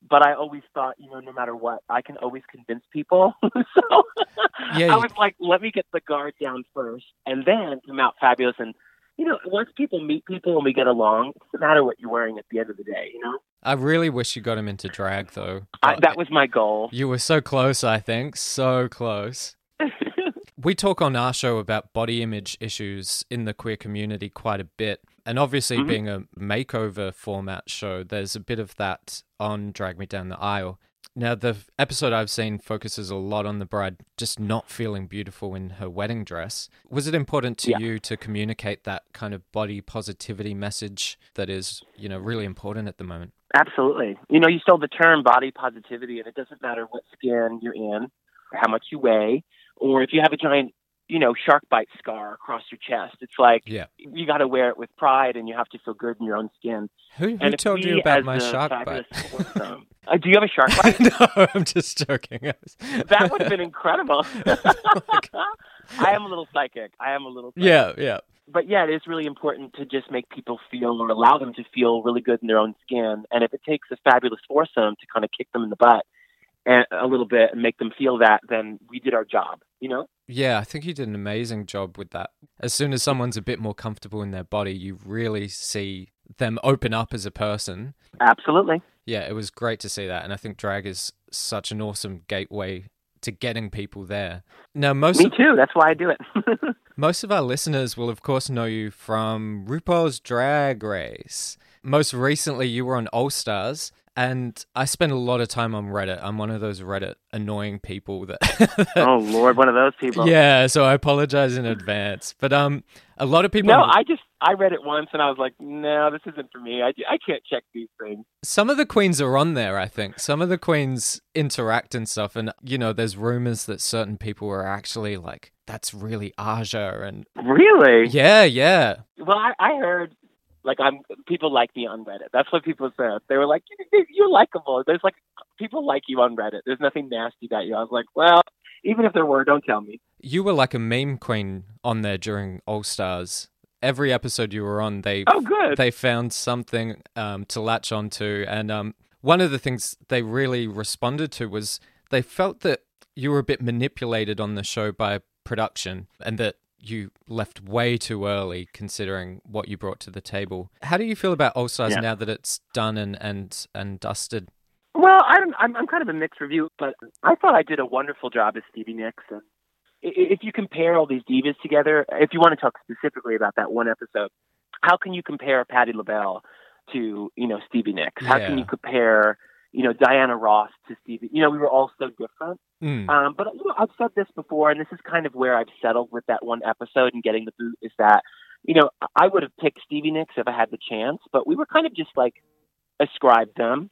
But I always thought, you know, no matter what, I can always convince people. so Yeah, I was like, let me get the guard down first and then come out fabulous. And, you know, once people meet people and we get along, it doesn't matter what you're wearing at the end of the day, you know? I really wish you got him into drag, though. I, that was my goal. You were so close, I think. So close. we talk on our show about body image issues in the queer community quite a bit. And obviously, Mhm. being a makeover format show, there's a bit of that on Drag Me Down the Aisle. Now, the episode I've seen focuses a lot on the bride just not feeling beautiful in her wedding dress. Was it important to Yeah. you to communicate that kind of body positivity message that is, you know, really important at the moment? Absolutely. You know, you stole the term body positivity, and it doesn't matter what skin you're in, or how much you weigh, or if you have a giant, you know, shark bite scar across your chest. It's like Yeah. you got to wear it with pride, and you have to feel good in your own skin. Who, who told you about my shark bite? foursome- uh, do you have a shark bite? no, I'm just joking. that would have been incredible. I am a little psychic. I am a little. Psychic. Yeah, yeah. but yeah, it is really important to just make people feel or allow them to feel really good in their own skin. And if it takes a fabulous foursome to kind of kick them in the butt and a little bit and make them feel that, then we did our job. You know? Yeah, I think you did an amazing job with that. As soon as someone's a bit more comfortable in their body, you really see them open up as a person. Absolutely. Yeah, it was great to see that. And I think drag is such an awesome gateway to getting people there. Now, most Me of, too. That's why I do it. most of our listeners will, of course, know you from RuPaul's Drag Race. Most recently, you were on All Stars. And I spend a lot of time on Reddit. I'm one of those Reddit annoying people that oh Lord, one of those people. Yeah, so I apologize in advance. But um, a lot of people. No, I just I read it once and I was like, no, this isn't for me. I, I can't check these things. Some of the queens are on there. I think some of the queens interact and stuff, and you know, there's rumors that certain people are actually like, "That's really Aja," and Really? yeah, yeah, Well, I, I heard like I'm people like me on Reddit. That's what people said. They were like, "You- "You're likable." There's like people like you on Reddit. There's nothing nasty about you. I was like, well, even if there were, don't tell me. you were like a meme queen on there during All Stars. Every episode you were on, they Oh, good. they found something um, to latch onto, and um, one of the things they really responded to was they felt that you were a bit manipulated on the show by production, and that you left way too early, considering what you brought to the table. How do you feel about All Stars Yeah. now that it's done and and and dusted? Well, I don't, I'm I'm kind of a mixed review, but I thought I did a wonderful job as Stevie Nicks. And if you compare all these divas together, if you want to talk specifically about that one episode, how can you compare Patti LaBelle to you know Stevie Nicks? How can you compare you know Diana Ross to Stevie? You know, we were all so different. Mm. Um, but you know, I've said this before, and this is kind of where I've settled with that one episode and getting the boot. Is that you know I would have picked Stevie Nicks if I had the chance, but we were kind of just like ascribed them.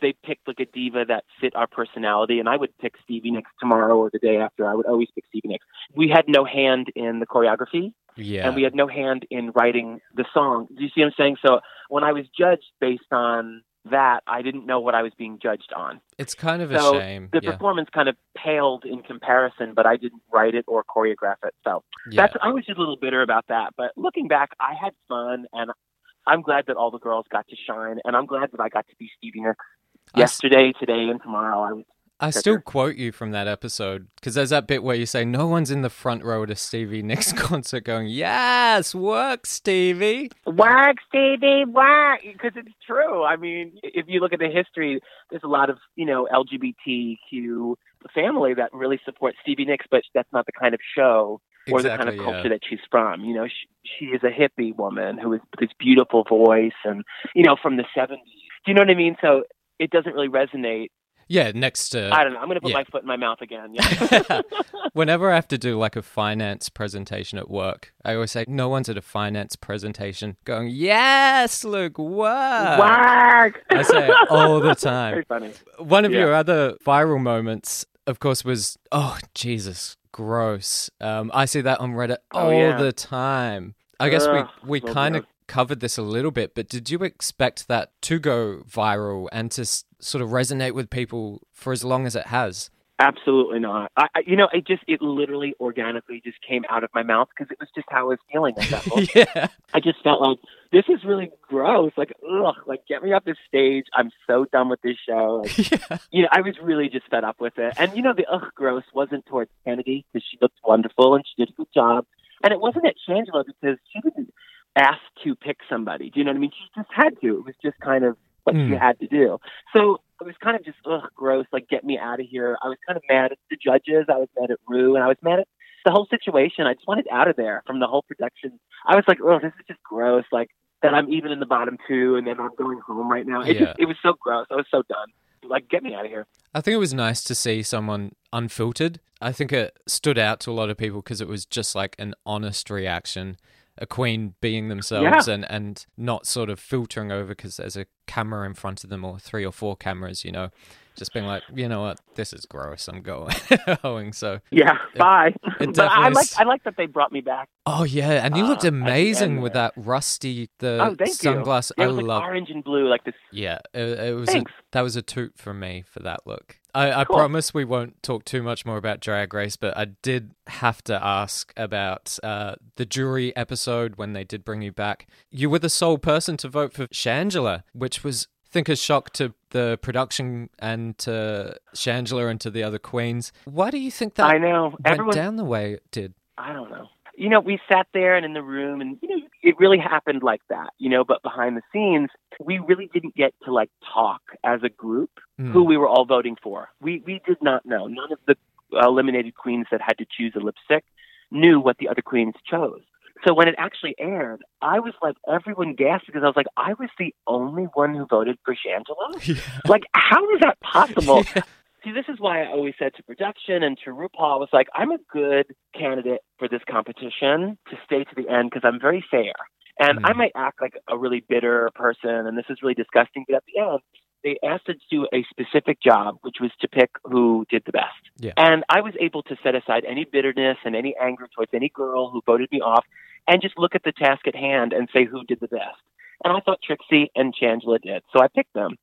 They picked like a diva that fit our personality, and I would pick Stevie Nicks tomorrow or the day after. I would always pick Stevie Nicks. We had no hand in the choreography, Yeah, and we had no hand in writing the song. Do you see what I'm saying? So when I was judged based on that, I didn't know what I was being judged on it's kind of a shame. the yeah. performance kind of paled in comparison, but I didn't write it or choreograph it. So yeah. that's I was just a little bitter about that. But looking back, I had fun, and I'm glad that all the girls got to shine, and I'm glad that I got to be Stevie Nicks yesterday, today, and tomorrow. I was I still quote you from that episode because there's that bit where you say, No one's in the front row at a Stevie Nicks concert going, Yes, work, Stevie. Work, Stevie, work. Because it's true. I mean, if you look at the history, there's a lot of, you know, LGBTQ family that really supports Stevie Nicks, but that's not the kind of show or the kind of culture yeah. that she's from. You know, she, she is a hippie woman who is this beautiful voice and, you know, from the 70s. Do you know what I mean? So it doesn't really resonate. Yeah, next to. I don't know. I'm going to put yeah. my foot in my mouth again. Yeah. Whenever I have to do like a finance presentation at work, I always say, No one's at a finance presentation going, Yes, Luke, work. Work. I say it all the time. Very funny. One of Yeah. your other viral moments, of course, was oh Jesus, gross. Um, I see that on Reddit Oh, all yeah. the time. I guess Ugh, we we kind of. Covered this a little bit, but did you expect that to go viral and to s- sort of resonate with people for as long as it has? Absolutely not. I, I, you know, it just, it literally organically just came out of my mouth because it was just how I was feeling at that moment. yeah, I just felt like this is really gross. Like, ugh, like get me off this stage. I'm so done with this show. Like, yeah, you know, I was really just fed up with it. And you know, the ugh gross wasn't towards Kennedy because she looked wonderful and she did a good job. And it wasn't at Shangela because she didn't ask to pick somebody. Do you know what I mean? She just had to. It was just kind of what she Mm. had to do. So it was kind of just ugh gross. Like get me out of here. I was kind of mad at the judges. I was mad at Rue, and I was mad at the whole situation. I just wanted out of there from the whole production. I was like, oh, this is just gross. Like that I'm even in the bottom two, and then I'm going home right now. It Yeah. just it was so gross. I was so done. Like get me out of here. I think it was nice to see someone unfiltered. I think it stood out to a lot of people because it was just like an honest reaction, a queen being themselves Yeah. and, and not sort of filtering over because there's a camera in front of them or three or four cameras, you know, just being like, you know what, this is gross. I'm going. going. So, Yeah, bye. it but I like I like that they brought me back. oh yeah, and you Uh, looked amazing end with that rusty the oh, thank sunglass. you. It I was like love. orange and blue, like this. Yeah, it, it was. A, that was a toot for me for that look. I, I Cool. promise we won't talk too much more about Drag Race, but I did have to ask about uh, the jury episode when they did bring you back. You were the sole person to vote for Shangela, which was, I think, a shock to the production and to Shangela and to the other queens. Why do you think that I know. went down the way it did? I don't know. You know, we sat there and in the room, and you know, it really happened like that. You know, but behind the scenes, we really didn't get to like talk as a group Hmm. who we were all voting for. We we did not know. None of the eliminated queens that had to choose a lipstick knew what the other queens chose. So when it actually aired, I was like, everyone gasped because I was like, I was the only one who voted for Shangela. Like, how is that possible? See, this is why I always said to production and to RuPaul, I was like, I'm a good candidate for this competition to stay to the end because I'm very fair. And I Mm. might act like a really bitter person, and this is really disgusting, but at the end, they asked us to do a specific job, which was to pick who did the best. Yeah. And I was able to set aside any bitterness and any anger towards any girl who voted me off and just look at the task at hand and say who did the best. And I thought Trixie and Shangela did. So I picked them.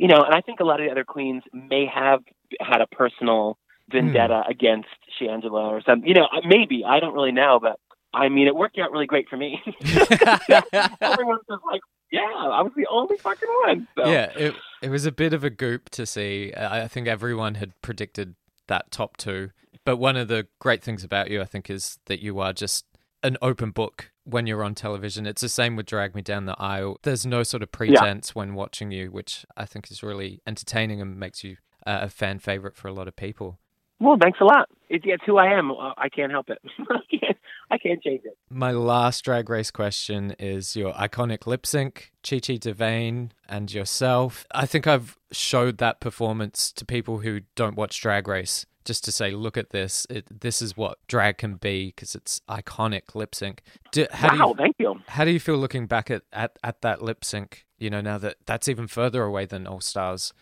You know, and I think a lot of the other queens may have had a personal vendetta hmm. against Shangela or something. You know, maybe. I don't really know, but I mean, it worked out really great for me. Everyone's just like, yeah, I was the only fucking one. So. Yeah, it it was a bit of a goop to see. I think everyone had predicted that top two. But one of the great things about you, I think, is that you are just an open book when you're on television. It's the same with Drag Me Down the Aisle. There's no sort of pretense when watching you, which I think is really entertaining and makes you uh, a fan favorite for a lot of people. Well, thanks a lot. It, it's who I am. I can't help it. I can't. I can't change it. My last drag race question is your iconic lip sync, Chi Chi DeVayne and yourself. I think I've showed that performance to people who don't watch Drag Race just to say, look at this. It, this is what drag can be because it's iconic lip sync. Do, how do wow, you, thank you. how do you feel looking back at, at, at that lip sync? You know, now that that's even further away than All Stars.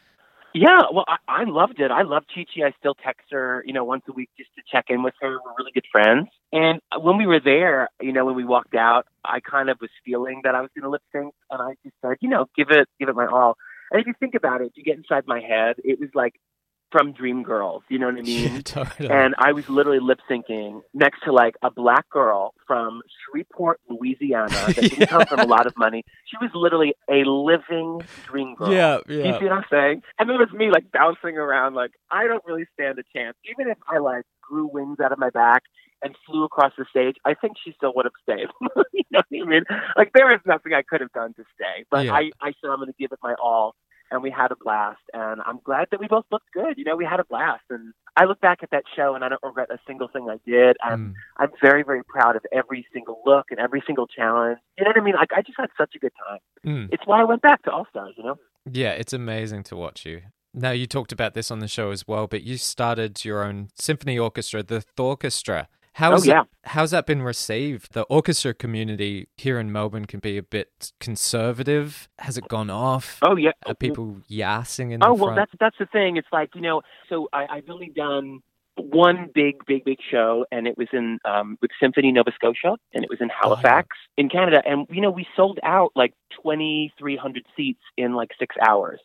Yeah, well, I, I loved it. I love Chi Chi. I still text her, you know, once a week just to check in with her. We're really good friends. And when we were there, you know, when we walked out, I kind of was feeling that I was going to lip sync, and I just said, you know, give it, give it my all. And if you think about it, if you get inside my head, it was like from Dreamgirls. You know what I mean? Yeah, totally. And I was literally lip syncing next to like a black girl from Shreveport, Louisiana, that didn't come from a lot of money. She was literally a living dream girl. Yeah, You see what I'm saying? And it was me like bouncing around, like I don't really stand a chance. Even if I like grew wings out of my back and flew across the stage, I think she still would have stayed. you know what I mean? Like there is nothing I could have done to stay, but Yeah. I, I said I'm going to give it my all. And we had a blast, and I'm glad that we both looked good. You know, we had a blast, and I look back at that show, and I don't regret a single thing I did. I'm Mm. I'm very, very proud of every single look and every single challenge. You know what I mean? Like I just had such a good time. Mm. It's why I went back to All Stars. You know? Yeah, it's amazing to watch you. Now, you talked about this on the show as well, but you started your own symphony orchestra, the Thorchestra. How's Oh, yeah. how's that been received? The orchestra community here in Melbourne can be a bit conservative. Has it gone off? Oh yeah. Are people yassing in Oh well, front? that's that's the thing. It's like you know. So I, I've only done one big, big, big show, and it was in um, with Symphony Nova Scotia, and it was in Halifax in Canada. And you know, we sold out like twenty three hundred seats in like six hours.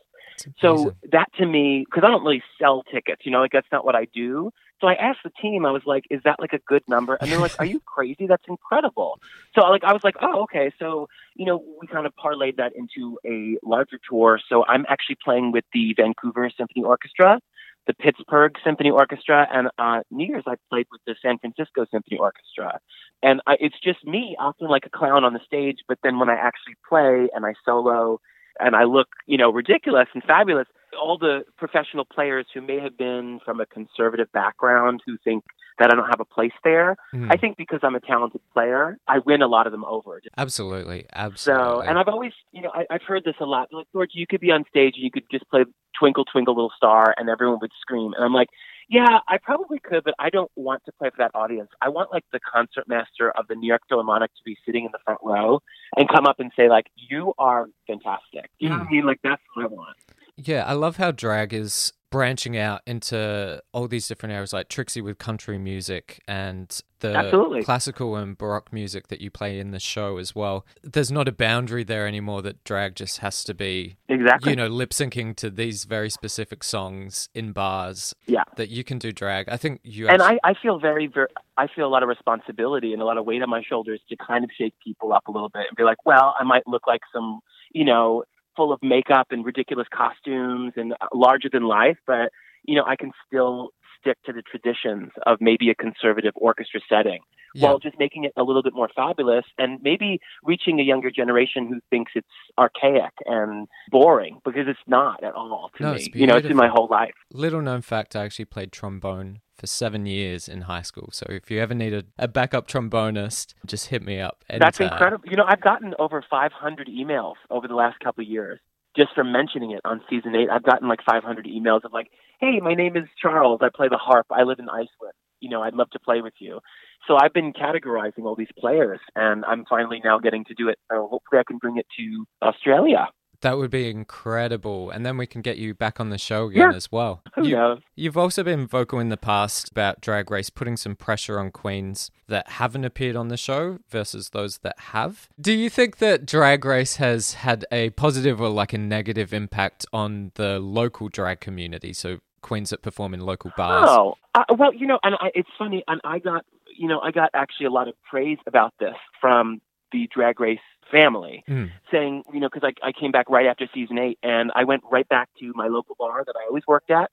So that to me, because I don't really sell tickets, you know, like that's not what I do. So I asked the team, I was like, "Is that like a good number?" And they're like, "Are you crazy? That's incredible." So like I was like, "Oh, okay." So you know, we kind of parlayed that into a larger tour. So I'm actually playing with the Vancouver Symphony Orchestra, the Pittsburgh Symphony Orchestra, and uh, New Year's I played with the San Francisco Symphony Orchestra. And I, it's just me acting like a clown on the stage, but then when I actually play and I solo and I look, you know, ridiculous and fabulous, all the professional players who may have been from a conservative background who think that I don't have a place there, Mm. I think because I'm a talented player, I win a lot of them over. Absolutely, absolutely. So, and I've always, you know, I, I've heard this a lot. Like, George, you could be on stage and you could just play Twinkle, Twinkle, Little Star, and everyone would scream. And I'm like, yeah, I probably could, but I don't want to play for that audience. I want like the concert master of the New York Philharmonic to be sitting in the front row and come up and say like, you are fantastic. You know what I mean? Like that's what I want. Yeah, I love how drag is branching out into all these different areas, like Trixie with country music and the Absolutely. classical and baroque music that you play in the show as well. There's not a boundary there anymore that drag just has to be, Exactly. you know, lip syncing to these very specific songs in bars. Yeah. That you can do drag. I think you and actually- I, I feel very, very, I feel a lot of responsibility and a lot of weight on my shoulders to kind of shake people up a little bit and be like, well, I might look like some, you know, full of makeup and ridiculous costumes and uh, larger than life, but you know, I can still stick to the traditions of maybe a conservative orchestra setting Yeah. while just making it a little bit more fabulous and maybe reaching a younger generation who thinks it's archaic and boring because it's not at all to No, me. You know, it's been my whole life. Little known fact, I actually played trombone for seven years in high school. So if you ever need a, a backup trombonist, just hit me up. That's incredible. You know, I've gotten over 500 emails over the last couple of years just from mentioning it on season eight. I've gotten like 500 emails of like, "Hey, my name is Charles. I play the harp. I live in Iceland. You know, I'd love to play with you." So I've been categorizing all these players, and I'm finally now getting to do it. So hopefully, I can bring it to Australia. That would be incredible. And then we can get you back on the show again Yeah. as well. Who you, knows? You've also been vocal in the past about Drag Race putting some pressure on queens that haven't appeared on the show versus those that have. Do you think that Drag Race has had a positive or like a negative impact on the local drag community? So queens that perform in local bars. Oh, uh, well, you know, and I, it's funny, and I got, you know, I got actually a lot of praise about this from the Drag Race family, Mm. saying, you know, because I, I came back right after season eight, and I went right back to my local bar that I always worked at,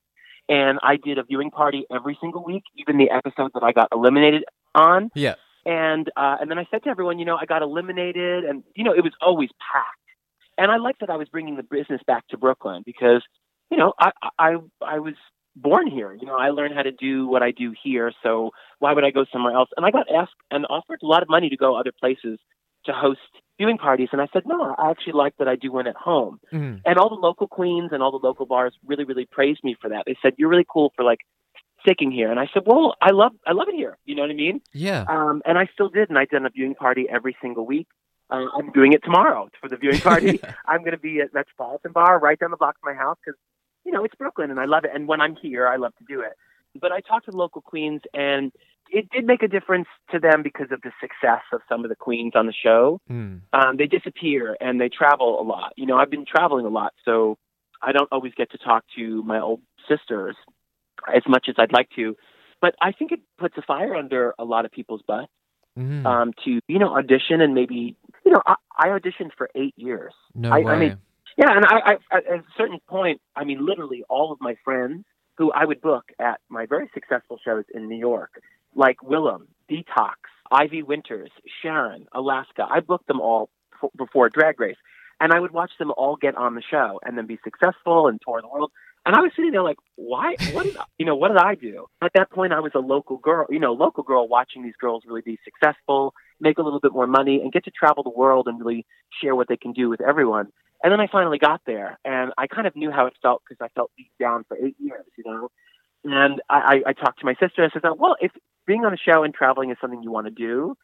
and I did a viewing party every single week, even the episodes that I got eliminated on, Yeah. and uh, and then I said to everyone, you know, I got eliminated, and you know, it was always packed. And I liked that I was bringing the business back to Brooklyn because, you know, I I I was born here. You know, I learned how to do what I do here, so why would I go somewhere else? And I got asked and offered a lot of money to go other places to host viewing parties, and I said no. I actually like that I do one at home. Mm. And all the local queens and all the local bars really, really praised me for that. They said you're really cool for like sticking here, and I said, well, I love I love it here. You know what I mean? Yeah. Um, and I still did, and I did a viewing party every single week. Uh, I'm doing it tomorrow for the viewing party. I'm going to be at Metropolitan Bar right down the block from my house because, you know, it's Brooklyn and I love it. And when I'm here, I love to do it. But I talked to the local queens, and it did make a difference to them because of the success of some of the queens on the show. Mm. Um, they disappear and they travel a lot. You know, I've been traveling a lot, so I don't always get to talk to my old sisters as much as I'd like to. But I think it puts a fire under a lot of people's butt Mm. um, to you know audition and maybe you know I, I auditioned for eight years. no I, way. I mean, yeah, and I, I at a certain point, I mean, literally all of my friends who I would book at my very successful shows in New York, like Willam, Detox, Ivy Winters, Sharon, Alaska, I booked them all f- before Drag Race, and I would watch them all get on the show and then be successful and tour the world. And I was sitting there like, why? What did I, you know? What did I do? At that point, I was a local girl, you know, local girl watching these girls really be successful, make a little bit more money, and get to travel the world and really share what they can do with everyone. And then I finally got there, and I kind of knew how it felt because I felt beat down for eight years, you know. And I, I, talked to my sister. I said, "Well, if being on a show and traveling is something you want to do,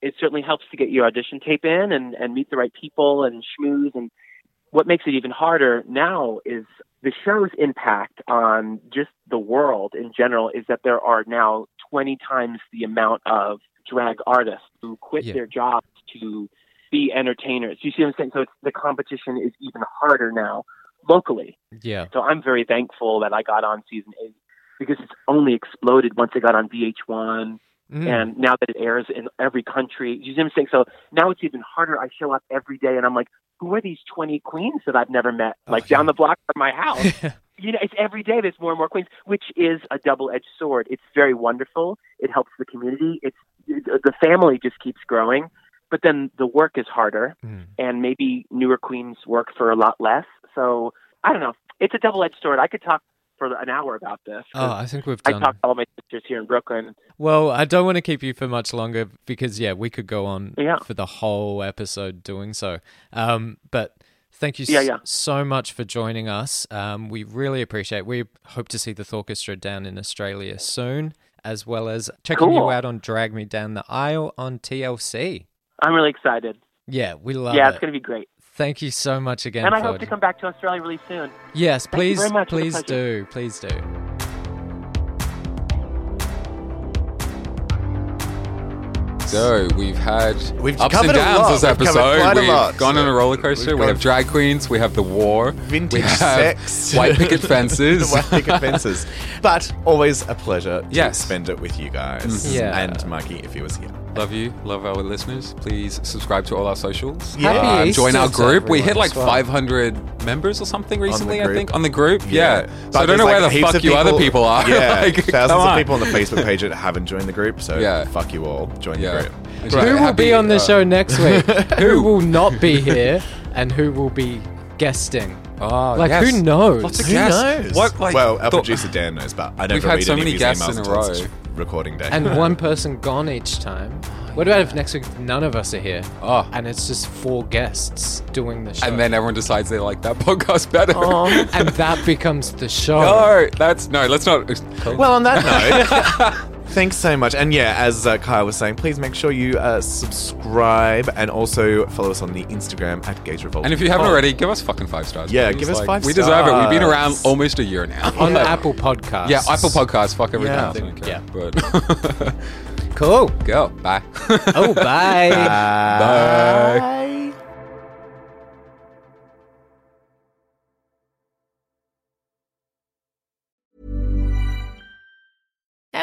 it certainly helps to get your audition tape in and, and meet the right people and schmooze. And what makes it even harder now is the show's impact on just the world in general is that there are now 20 times the amount of drag artists who quit Yeah. their jobs to be entertainers. You see what I'm saying? So it's, the competition is even harder now locally. yeah. So I'm very thankful that I got on season eight because it's only exploded once it got on VH1 Mm. and now that it airs in every country. You see what I'm saying? So now it's even harder. I show up every day and I'm like, who are these 20 queens that I've never met? Oh, Like down the block from my house. you know, it's every day there's more and more queens, which is a double-edged sword. It's very wonderful. It helps the community. It's the family just keeps growing, but then the work is harder, Mm. and maybe newer queens work for a lot less. So I don't know. It's a double-edged sword. I could talk for an hour about this. Oh, I think we've done. I done. talk to all my sisters here in Brooklyn. Well, I don't want to keep you for much longer because yeah, we could go on Yeah. for the whole episode doing so. Um, but thank you Yeah, yeah. so much for joining us. Um, we really appreciate. it. We hope to see the Thorchestra down in Australia soon, as well as checking you out on Drag Me Down the Aisle on TLC. I'm really excited. Yeah, we love yeah, it. it's going to be great. Thank you so much again. and I hope to come back to Australia really soon. Yes, Thank please, much. It was a please do, please do. So we've had We've ups and covered a downs lot. this We've episode. quite We've lot. gone on a roller coaster. We've We have drag queens. We have the war. Vintage we have sex. White picket fences. White picket fences. But always a pleasure to Yes. spend it with you guys. Mhm. Yeah. And Mikey, if he was here. Love you. Love our listeners. Please subscribe to all our socials. Yeah. Happy Um, join our group. We hit like well. 500 members or something recently, I think, on the group. Yeah. So I don't there's, know where the fuck of you other people are. Yeah, Like, thousands come of people on the Facebook page that haven't joined the group. So Yeah. fuck you all. Join Yeah. the group. And Who she's will happy, be on the uh, show next week? who will not be here, and who will be guesting? Oh, Like, yes. who knows? Lots of Who guests. knows? What, like, well, our the- producer Dan knows, but I We've never had read so any of many his guests in a until it's row. Recording day. and one person gone each time. What about if next week none of us are here? Oh. And it's just four guests doing the show. And then everyone decides they like that podcast better. Oh, and that becomes the show. no, that's no. Let's not. Well, on that note, thanks so much. And yeah, as uh, Kyle was saying, please make sure you uh, subscribe and also follow us on the Instagram at Gage Revolt. And if you haven't already, give us fucking five stars. Yeah, please. give us Like, five We deserve it. We've been around almost a year now. On the Apple Podcast. Yeah, Apple Podcasts. Fuck everything Yeah. else. I don't. Yeah. But Cool. go. Bye. Oh, bye. Bye.